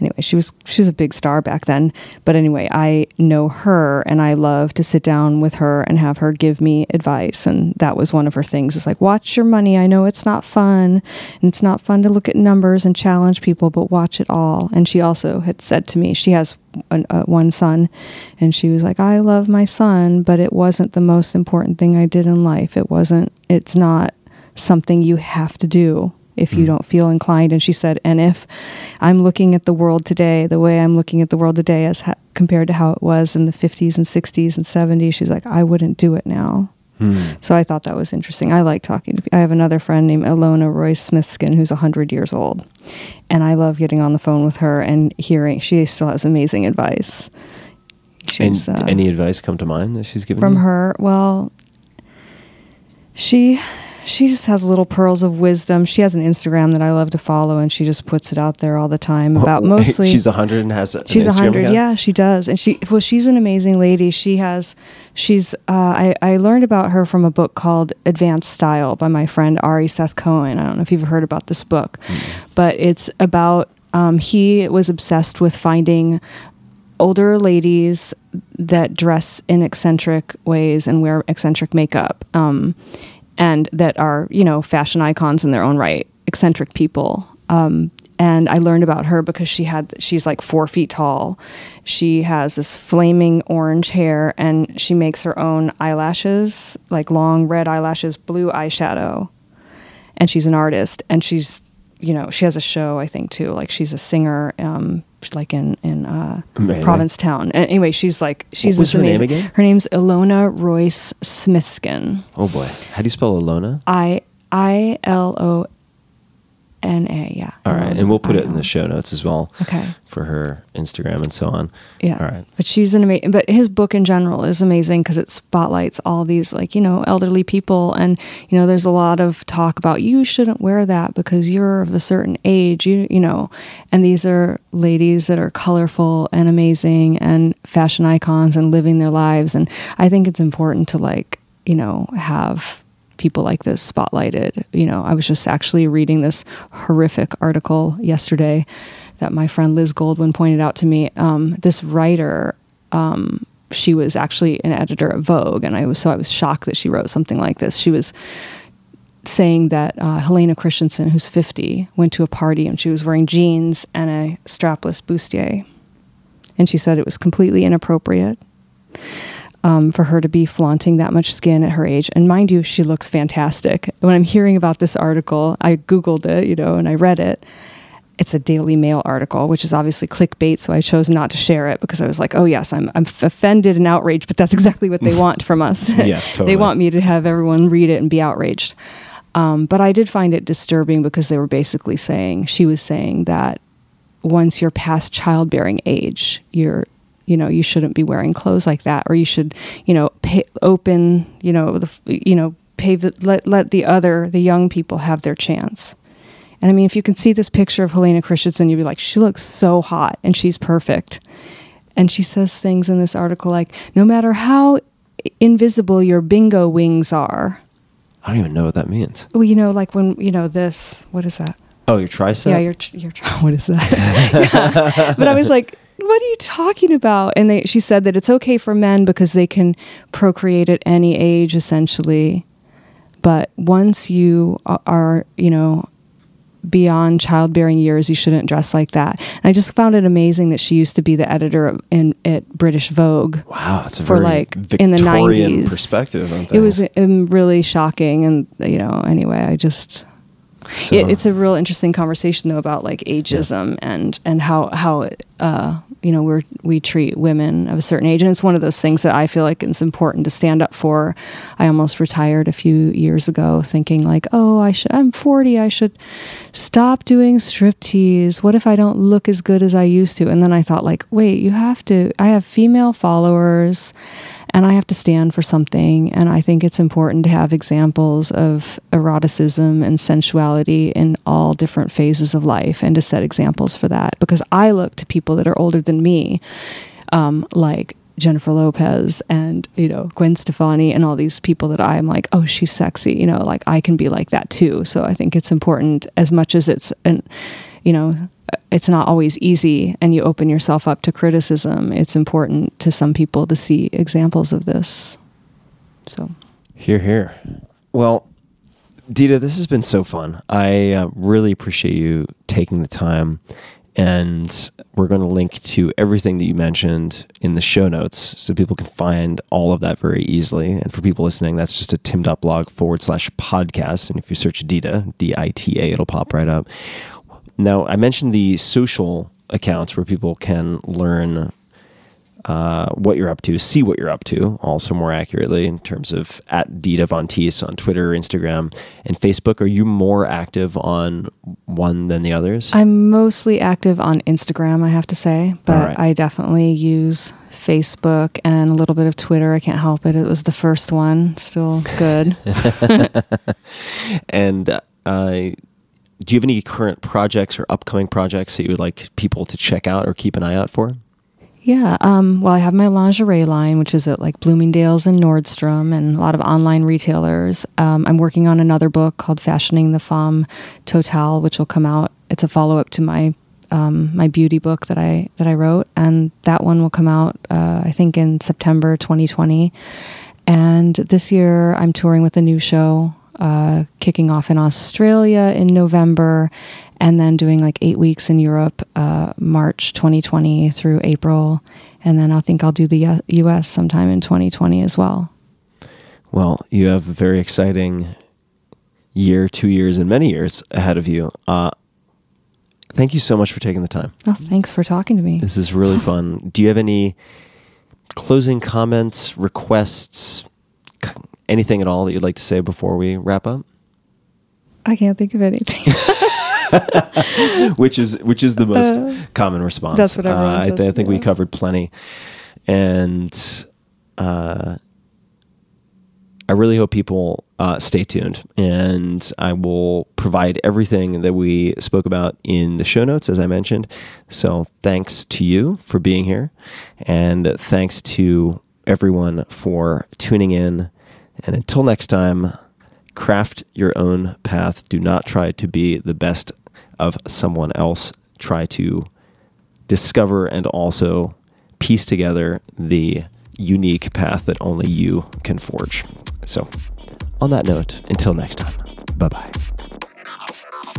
anyway, she was she was a big star back then. But anyway, I know her and I love to sit down with her and have her give me advice. And that was one of her things. It's like watch your money. I know it's not fun and it's not fun to look at numbers and challenge people, but watch it all. And she also had said to me, she has an, uh, one son, and she was like, I love my son, but it wasn't the most important thing I did in life. It wasn't. It's not something you have to do if you don't feel inclined. And she said, and if I'm looking at the world today, the way I'm looking at the world today as ha- compared to how it was in the 50s and 60s and 70s, she's like, I wouldn't do it now. So I thought that was interesting. I like talking to people. I have another friend named Ilona Royce Smithkin who's 100 years old. And I love getting on the phone with her and hearing. She still has amazing advice. And uh, any advice come to mind that she's given from you? her well she she just has little pearls of wisdom. She has an instagram that i love to follow and she just puts it out there all the time about mostly she's a 100 and has a, she's a hundred yeah she does. And she well she's an amazing lady. She has she's uh, I, I learned about her from a book called advanced style by my friend ari seth cohen. I don't know if you've heard about this book but it's about um, he was obsessed with finding older ladies that dress in eccentric ways and wear eccentric makeup. Um, and that are you know fashion icons in their own right eccentric people. Um, and i learned about her because she had she's like four feet tall. She has this flaming orange hair and she makes her own eyelashes like long red eyelashes blue eyeshadow. And she's an artist and she's you know she has a show i think too. Like she's a singer um like in in uh provincetown and anyway she's like she's this her name amazing- again? her name's ilona royce smithkin Oh boy. How do you spell Alona? i i l o n a yeah All right. And we'll put it in the show notes as well. Okay. For her Instagram and so on. Yeah. All right. But she's an amazing, but his book in general is amazing because it spotlights all these, like, you know, elderly people. And, you know, there's a lot of talk about you shouldn't wear that because you're of a certain age, you, you know. And these are ladies that are colorful and amazing and fashion icons and living their lives. And I think it's important to, like, you know, have people like this spotlighted. You know, I was just actually reading this horrific article yesterday that my friend Liz Goldwyn pointed out to me. Um, this writer, um, she was actually an editor at Vogue, and I was so I was shocked that she wrote something like this. She was saying that uh, Helena Christensen, who's 50, went to a party and she was wearing jeans and a strapless bustier. And she said it was completely inappropriate um, for her to be flaunting that much skin at her age. And mind you, she looks fantastic. When I'm hearing about this article, I Googled it, you know, and I read it. It's a Daily Mail article, which is obviously clickbait, so I chose not to share it because I was like, "Oh yes, I'm I'm offended and outraged," but that's exactly what they want from us. Yeah, totally. they want me to have everyone read it and be outraged. Um, but I did find it disturbing because they were basically saying she was saying that once you're past childbearing age, you're you know you shouldn't be wearing clothes like that, or you should you know pay, open you know the you know pave the, let let the other the young people have their chance. And I mean, if you can see this picture of Helena Christensen, you'd be like, she looks so hot and she's perfect. And she says things in this article like, no matter how invisible your bingo wings are, I don't even know what that means. well, you know, like when you know this. What is that? Oh, your tricep? Yeah, you're you're. What is that? Yeah. But I was like, what are you talking about? And they, she said that it's okay for men because they can procreate at any age, essentially. But once you are, you know, beyond childbearing years, you shouldn't dress like that. And I just found it amazing that she used to be the editor of, in at British Vogue. Wow, it's a For, like, Victorian in the 90s. perspective It was um, really shocking, and you know, anyway, I just So- it, it's a real interesting conversation though about like ageism and and how how uh, you know we we treat women of a certain age, and it's one of those things that I feel like it's important to stand up for. I almost retired a few years ago, thinking like, oh, I should I'm 40, I should stop doing striptease. What if I don't look as good as I used to? And then I thought like, wait, you have to. I have female followers and I have to stand for something. And I think it's important to have examples of eroticism and sensuality in all different phases of life and to set examples for that. Because I look to people that are older than me, um, like Jennifer Lopez and, you know, Gwen Stefani and all these people that I'm like, oh, she's sexy. You know, like I can be like that too. So I think it's important as much as it's an, you know, it's not always easy and you open yourself up to criticism. It's important to some people to see examples of this. So, Here, here. Well, Dita, this has been so fun. I uh, really appreciate you taking the time. And we're going to link to everything that you mentioned in the show notes so people can find all of that very easily. And for people listening, that's just a tim.blog forward slash podcast. And if you search Dita, D I T A, it'll pop right up. Now, I mentioned the social accounts where people can learn uh, what you're up to, see what you're up to, also more accurately in terms of at Dita Von Teese on Twitter, Instagram, and Facebook. Are you more active on one than the others? I'm mostly active on Instagram, I have to say, but right. I definitely use Facebook and a little bit of Twitter. I can't help it. It was the first one, still good. and uh, do you have any current projects or upcoming projects that you would like people to check out or keep an eye out for? Yeah. Um, well, I have my lingerie line, which is at like Bloomingdale's and Nordstrom and a lot of online retailers. Um, I'm working on another book called Fashioning the Femme Totale, which will come out. It's a follow up to my um, my beauty book that I that I wrote, and that one will come out uh, I think in September 2020. And this year, I'm touring with a new show, uh, kicking off in Australia in November, and then doing like eight weeks in Europe, uh, March 2020 through April. And then I think I'll do the US sometime in 2020 as well. Well, you have a very exciting year, two years, and many years ahead of you. Uh, thank you so much for taking the time. Oh, thanks for talking to me. This is really fun. Do you have any closing comments, requests, anything at all that you'd like to say before we wrap up? I can't think of anything. which is which is the most Uh, common response. that's what everyone uh, I, th- I think we covered plenty, and uh, I really hope people uh, stay tuned. And I will provide everything that we spoke about in the show notes, as I mentioned. So thanks to you for being here, and thanks to everyone for tuning in. And until next time, craft your own path. Do not try to be the best of someone else. Try to discover and also piece together the unique path that only you can forge. So, on that note, until next time. Bye bye.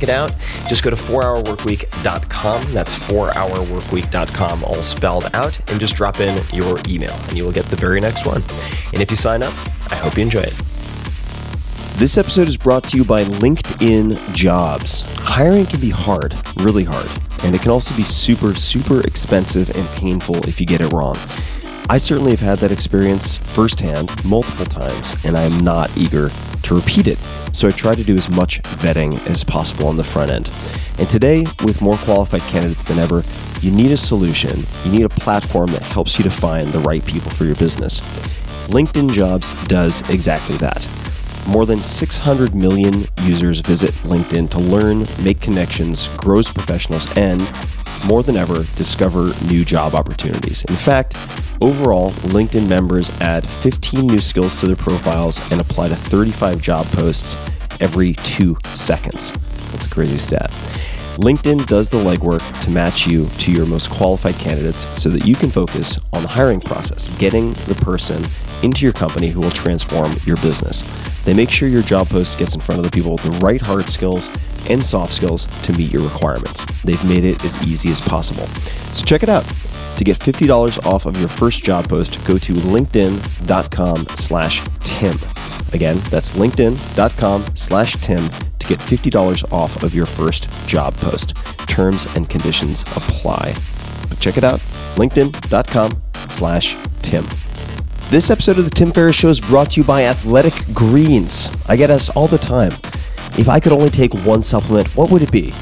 check it out. Just go to 4hourworkweek.com. That's 4hourworkweek.com, all spelled out, and just drop in your email, and you will get the very next one. And if you sign up, I hope you enjoy it. This episode is brought to you by LinkedIn Jobs. Hiring can be hard, really hard, and it can also be super, super expensive and painful if you get it wrong. I certainly have had that experience firsthand multiple times, and I am not eager to repeat it. So I try to do as much vetting as possible on the front end. And today, with more qualified candidates than ever, you need a solution. You need a platform that helps you to find the right people for your business. LinkedIn Jobs does exactly that. More than 600 million users visit LinkedIn to learn, make connections, grow as professionals, and more than ever, discover new job opportunities. In fact, overall, LinkedIn members add 15 new skills to their profiles and apply to 35 job posts every two seconds. That's a crazy stat. LinkedIn does the legwork to match you to your most qualified candidates so that you can focus on the hiring process, getting the person into your company who will transform your business. They make sure your job post gets in front of the people with the right hard skills and soft skills to meet your requirements. They've made it as easy as possible. So check it out. To get $50 off of your first job post, go to linkedin.com slash Tim. Again, that's linkedin.com slash Tim to get $50 off of your first job post. Terms and conditions apply. But check it out, linkedin.com slash Tim. This episode of the Tim Ferriss Show is brought to you by Athletic Greens. I get asked all the time, if I could only take one supplement, what would it be?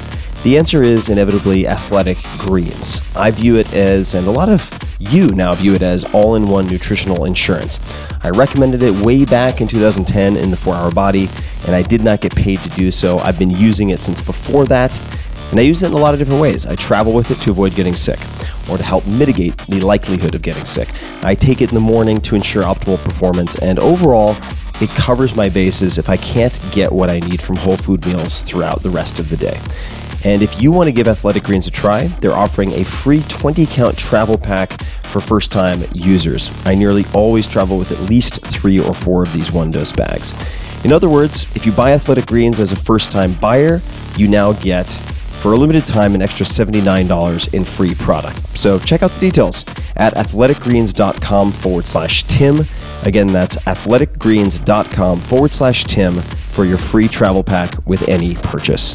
The answer is inevitably Athletic Greens. I view it as, and a lot of you now view it as, all in one nutritional insurance. I recommended it way back in 2010 in the 4 Hour Body, and I did not get paid to do so. I've been using it since before that, and I use it in a lot of different ways. I travel with it to avoid getting sick, or to help mitigate the likelihood of getting sick. I take it in the morning to ensure optimal performance, and overall, it covers my bases if I can't get what I need from whole food meals throughout the rest of the day. And if you want to give Athletic Greens a try, they're offering a free 20 count travel pack for first time users. I nearly always travel with at least three or four of these one dose bags. In other words, if you buy Athletic Greens as a first time buyer, you now get, for a limited time, an extra $79 in free product. So check out the details at athleticgreens.com forward slash Tim. Again, that's athleticgreens.com forward slash Tim for your free travel pack with any purchase.